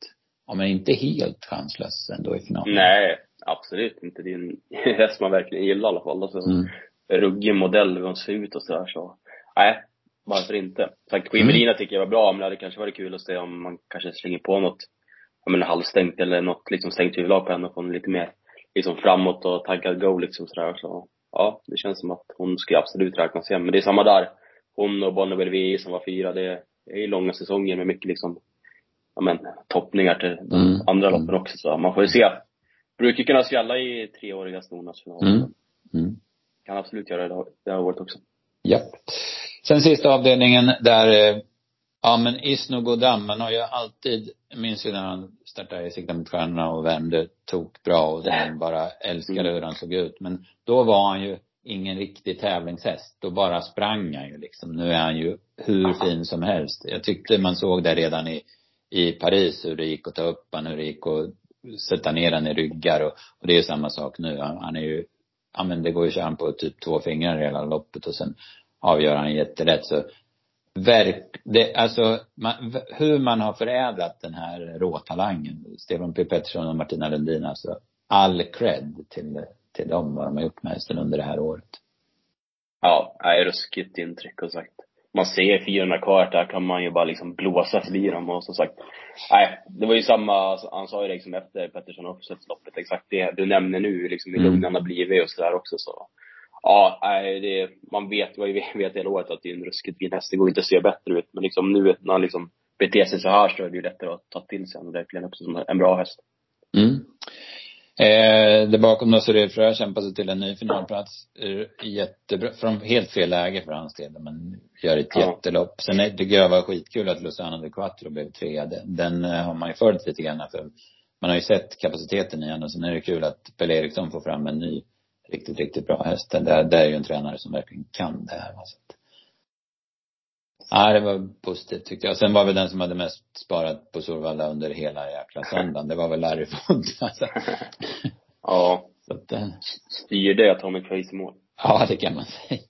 ja, men inte helt chanslös ändå i finalen. Nej, absolut inte. Det är en häst man verkligen gillar i alla fall. Alltså, mm. ruggig modell, hur hon ser ut och sådär så. Nej, varför inte? Sagt, Quimerina mm. tycker jag var bra, men det hade kanske varit kul att se om man kanske slänger på något, jag menar halvstängt eller något liksom stängt huvudlag på henne och få henne lite mer liksom framåt och taggad go liksom sådär. Så ja, det känns som att hon skulle absolut räknas hem. Men det är samma där. Hon och Bonnevier VI som var fyra, det är långa säsonger med mycket liksom ja, men, toppningar till de mm. andra loppen också. Så man får ju se. Brukar kunna svälla i treåriga stornationaler. Mm. Mm. Kan absolut göra det det här året också. Ja. Sen sista avdelningen där, eh, ja men Isno Godam, man har ju alltid, minns ju när han startade i Sikta mot stjärnorna och värmde tok bra och den bara älskade mm. hur han såg ut. Men då var han ju ingen riktig tävlingshäst. Då bara sprang han ju liksom. Nu är han ju hur fin som helst. Jag tyckte man såg det redan i i Paris hur det gick att ta upp han, hur det gick att sätta ner han i ryggar och, och det är ju samma sak nu. Han, han är ju, ja men det går ju att köra på typ två fingrar hela loppet och sen avgör han jätterätt så verk, det, alltså man, hur man har förädlat den här råtalangen, Stefan P Pettersson och Martina Lundin alltså, all cred till, till dem vad de har gjort med hästen under det här året. Ja, är ruskigt intryck och sagt man ser 400 kvar där kan man ju bara liksom blåsa förbi dem och som sagt, nej, det var ju samma, han sa ju liksom efter Pettersson loppet exakt det du nämner nu, liksom hur mm. lugn han har blivit och sådär också så. Ja, nej, det, man vet, vad vi vet hela året att det är en ruskigt fin häst, det går inte att se bättre ut, men liksom nu när han liksom beter sig så här så är det ju lättare att ta till sig honom verkligen också som en bra häst. Mm. Eh, där bakom då Cyril Frö kämpar sig till en ny finalplats. Jättebra, från helt fel läge för hans del, men gör ett ja. jättelopp. Sen är, tycker jag var skitkul att Luciano de Quattro blev trea. Den, den eh, har man ju följt lite grann för man har ju sett kapaciteten i henne sen är det kul att Pelle Eriksson får fram en ny riktigt, riktigt bra häst. Det, det är ju en tränare som verkligen kan det här. Alltså. Ja, det var positivt tyckte jag. Sen var väl den som hade mest sparat på Solvalla under hela jäkla söndagen. Det var väl Larry Font alltså. Ja. Så att, eh. Styrde Atomic Face i mål. Ja, det kan man säga.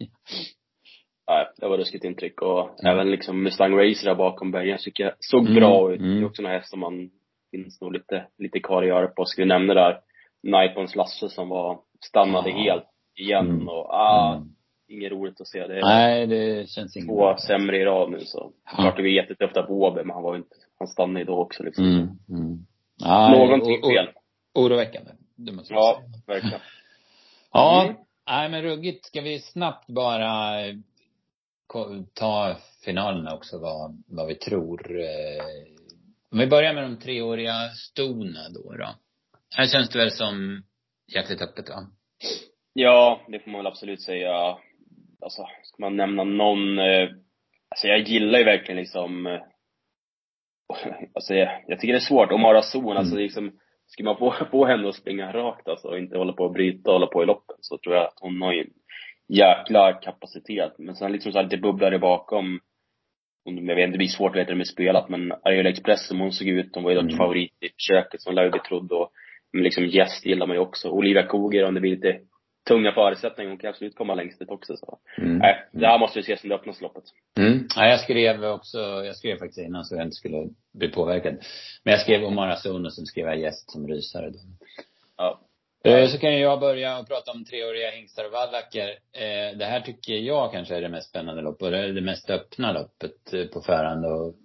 Nej, det var ruskigt intryck och mm. även liksom Mustang Racer där bakom Bergen tycker jag såg mm. bra ut. Mm. Det är också en häst som man finns nog lite, lite kvar att göra på. Ska vi nämna där Nipons Lasse som var, stannade ja. helt igen mm. och ah, mm inget roligt att se. Det Nej, det känns inget Två sämre i rad nu så. Ja. Klart det var jättetufft att Åby, men han var inte, han stannade ju då också liksom. Mm, mm. Ja, Någonting o, fel. Oroväckande, det måste jag ja, säga. Verkligen. ja, mm. nej men ruggigt. Ska vi snabbt bara ta finalerna också, vad, vad vi tror. Eh, om vi börjar med de treåriga stona då, då. Här känns det väl som jäkligt öppet, va? Ja, det får man väl absolut säga alltså, ska man nämna någon, eh, alltså jag gillar ju verkligen liksom, eh, alltså jag, jag tycker det är svårt, Omara Zon, alltså, mm. alltså liksom, ska man få, få henne att springa rakt alltså och inte hålla på och bryta och hålla på i loppen så tror jag att hon har ju en jäkla kapacitet. Men sen liksom så här lite bubblare bakom jag vet inte, det blir svårt att veta hur de är spelat, men Ariel Express som hon såg ut, hon var ju mm. favorit i köket som lär ju bli trodd och men liksom gäst gillar man ju också. Olivia Koger, om det blir lite tunga förutsättningar, hon kan absolut komma längst dit också så. Mm. Nej, det här måste vi se som det öppnaste loppet. Mm. Ja, jag skrev också, jag skrev faktiskt innan så jag inte skulle bli påverkad. Men jag skrev Omar Azun och sen skrev jag gäst som rysare då. Ja. Eh, så kan jag börja och prata om treåriga hingstar och vallacker. Eh, det här tycker jag kanske är det mest spännande loppet och det det mest öppna loppet eh, på förhand. Och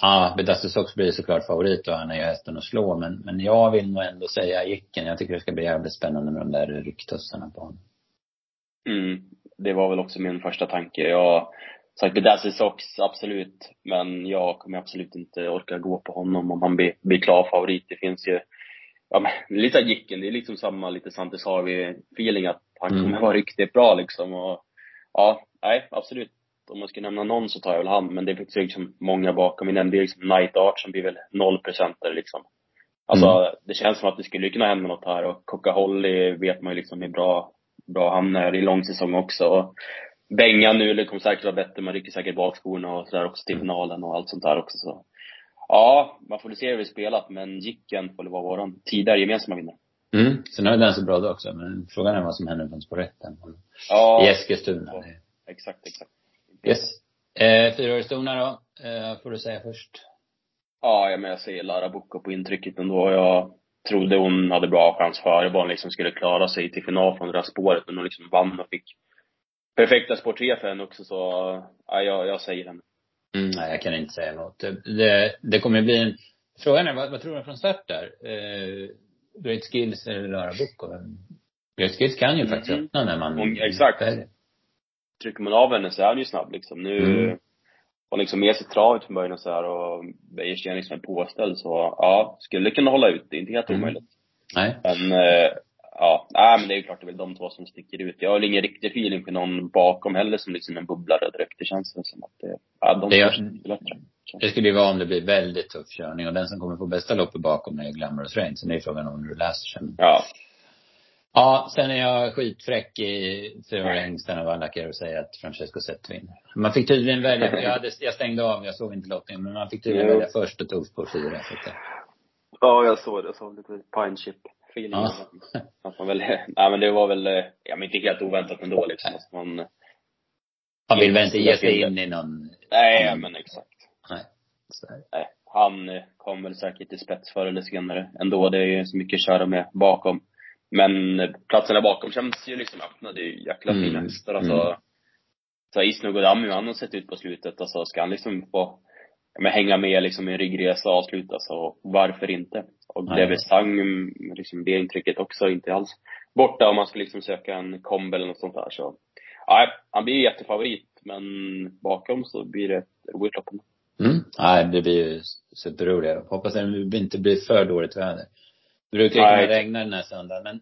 ja, Bedastus Sox blir såklart favorit och han är ju hästen att slå. Men, men jag vill nog ändå säga Jicken. Jag tycker det ska bli jävligt spännande med de där rycktussarna på honom. Mm. Det var väl också min första tanke. Jag sagt Bedastus Sox, absolut. Men jag kommer absolut inte orka gå på honom om han blir, blir klar favorit. Det finns ju ja, men, lite Jicken, det är liksom samma lite Santis Harvey-feeling att han kommer mm. vara riktigt bra liksom. Och, ja, nej, absolut. Om man ska nämna någon så tar jag väl han, men det finns liksom många bakom. Vi nämnde liksom Night Art som blir väl nollprocentare liksom. Alltså, mm. det känns som att det skulle kunna hända något här och Coca Holly vet man ju liksom hur bra, bra han är i långsäsong också. Och Bengan nu kommer säkert vara bättre, man rycker säkert bakskorna och sådär också till finalen och allt sånt där också så. Ja, man får se hur vi spelat, men Jicken får vara vår tidigare gemensamma vinnare. Mm. Sen har vi den så bra då också, men frågan är vad som händer på rätten. Ja. I Eskilstuna. Ja, exakt, exakt. Yes. Eh, Fyraårigstona då, eh, får du säga först. Ja, men jag säger Lara Bocco på intrycket ändå. Jag trodde hon hade bra chans före vad hon liksom skulle klara sig till final från det där spåret, men hon liksom vann och fick perfekta spår 3 för henne också, så ja, jag, jag säger henne. Mm, nej, jag kan inte säga något. Det, det, kommer bli en, frågan är vad, vad tror du från start där? Eh, Great Skills eller Lara Bocco? Great Skills kan ju mm. faktiskt öppna när man hon, Exakt. Är. Trycker man av henne så är hon ju snabb liksom. Nu, mm. hon liksom med sig travet från början och så här och Beijers liksom är påställd så, ja, skulle kunna hålla ut. Det är inte helt mm. omöjligt. Nej. Men, eh, ja, nej men det är ju klart det är väl de två som sticker ut. Jag har ingen riktig feeling för någon bakom heller som liksom en bubblare direkt. Det känns som att det, ja, de det, bättre. Det skulle ju vara om det blir väldigt tuff körning och den som kommer få bästa loppet bakom är Glamorous Rain. Sen är frågan om hur du läser sen. Ja. Ja, sen är jag skitfräck i fyra hängstarna av alla och säger att Francesco Zet vinner. Man fick tydligen välja, jag, hade, jag stängde av, jag såg inte lottningen, men man fick tydligen välja först och tog spår fyra. Så att, ja, jag såg det. Såg lite pine chip feeling. Ja. Att man väl, nej men det var väl, ja men inte helt oväntat ändå liksom. Att man, man vill väl inte ge sig in i någon Nej, ja, men exakt. Nej. Nej. Han eh, kommer säkert till spets förr eller senare ändå. Det är ju så mycket att köra med bakom. Men platserna bakom känns ju liksom öppna. Det är ju jäkla mm. fina hästar alltså. Mm. Så Isno Godami, hur han har sett ut på slutet. Alltså ska han liksom få men hänga med liksom i en ryggresa och avsluta så varför inte? Och David Stang, liksom det intrycket också inte alls borta om man ska liksom söka en komb eller något sånt där så. Nej, han blir ju jättefavorit men bakom så blir det ett roligt lopp. Mm. Nej, det blir ju superroligt. Hoppas att det inte blir för dåligt väder. Det brukar ju kunna regna den här söndagen men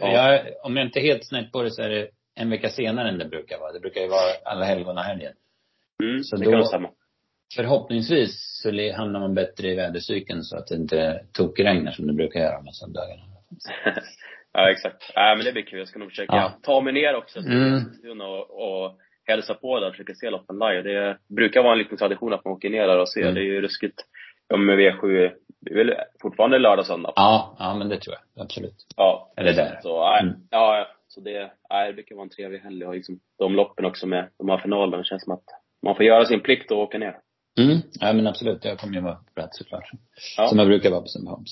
ja. jag, om jag inte är helt snett på det så är det en vecka senare än det brukar vara. Det brukar ju vara alla helgona helgen. Mm, så det då, kan stämma förhoppningsvis så hamnar man bättre i vädercykeln så att det inte tokregnar som det brukar göra med söndagarna. ja, exakt. Nej, men det blir kul. Jag ska nog försöka ja. ta mig ner också till mm. och, och hälsa på där och försöka se loppen live. Det brukar vara en liten tradition att man åker ner där och ser. Mm. Det är ju ruskigt. Ja, med V7, det är väl fortfarande lördag, söndag? Ja, ja men det tror jag. Absolut. Ja. Eller där. Så, nej, mm. ja, så det, nej, det brukar vara en trevlig helg och liksom de loppen också med de här finalerna. Det känns som att man får göra sin plikt och åka ner. Mm, ja men absolut. Jag kommer ju vara på plats såklart. Ja. Som jag brukar vara på Sundbyholm.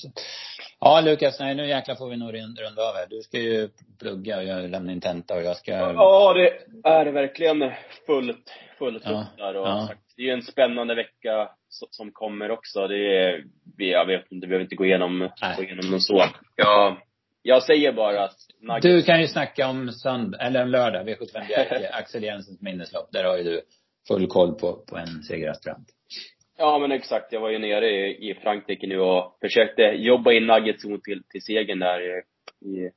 Ja Lukas, nej nu jäklar får vi nog runda av här. Du ska ju plugga och jag lämnar in tenta och jag ska Ja det är verkligen fullt, fullt ja. upp där och ja. det är ju en spännande vecka som kommer också. Det är, jag vet inte, vi behöver inte gå igenom, gå igenom någon så. Ja, jag säger bara att Nuggets... Du kan ju snacka om söndag, eller en lördag, V75 Bjerke, Axel Jensens minneslopp. Där har ju du full koll på, på en segeraspirant. Ja men exakt. Jag var ju nere i, i Frankrike nu och försökte jobba in Nuggets till, till segern där i, i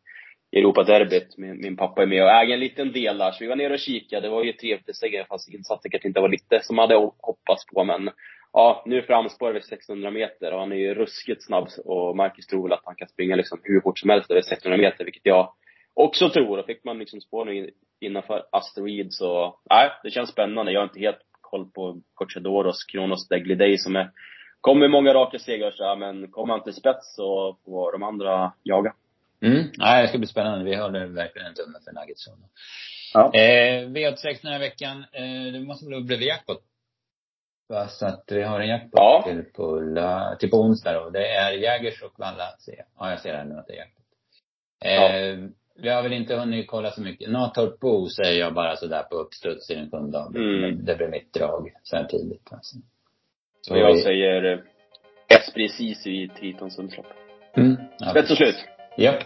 Europaderbyt. Min, min pappa är med och äger en liten del där. Så vi var nere och kikade. Det var ju trevligt seger fast insatsen kanske inte var lite som man hade hoppats på. Men ja, nu framspår vi 600 meter och han är ju ruskigt snabb och Marcus tror väl att han kan springa liksom hur fort som helst över 600 meter, vilket jag också tror. Då fick man liksom spår nu innanför Asteroid så, nej, det känns spännande. Jag är inte helt koll på Cochadoros, Kronos Degliday som är, kommer många raka segrar så men kommer han till spets så får de andra jaga. Mm. Ja, det ska bli spännande. Vi håller verkligen en tumme för Nuggets. Ja. Eh, V86 den här veckan. Eh, det måste bli jackpot? Va? Så att vi har en jackpot Ja. till, på, till på onsdag då. Det är Jägers och ser jag. Ja, jag ser här nu att det är jackpot. Eh, Vi har väl inte hunnit kolla så mycket. Natorp Bo säger jag bara sådär på uppstuds i den sjunde. Mm. Det blir mitt drag så här tidigt. Alltså. Så jag vi- säger eh, Esprit Ceesay i Triton Sundslopp. Mm. Ja, Spets och slut. Japp.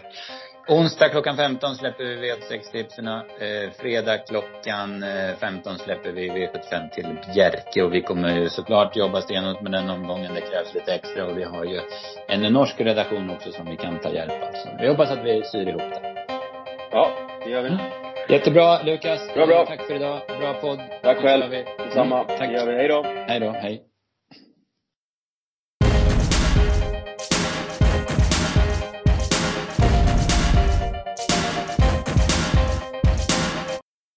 Onsdag klockan 15 släpper vi V86-tipsen. Eh, fredag klockan eh, 15 släpper vi V75 till Bjerke. Och vi kommer ju såklart jobba stenhårt med den omgången. Det krävs lite extra. Och vi har ju en norsk redaktion också som vi kan ta hjälp av. Så vi hoppas att vi syr ihop det. Ja, det gör vi. Jättebra Lukas. Bra, bra. Tack för idag. Bra podd. Tack själv. Detsamma. Mm, tack. Det gör vi. Hej då. Hej då. Hej.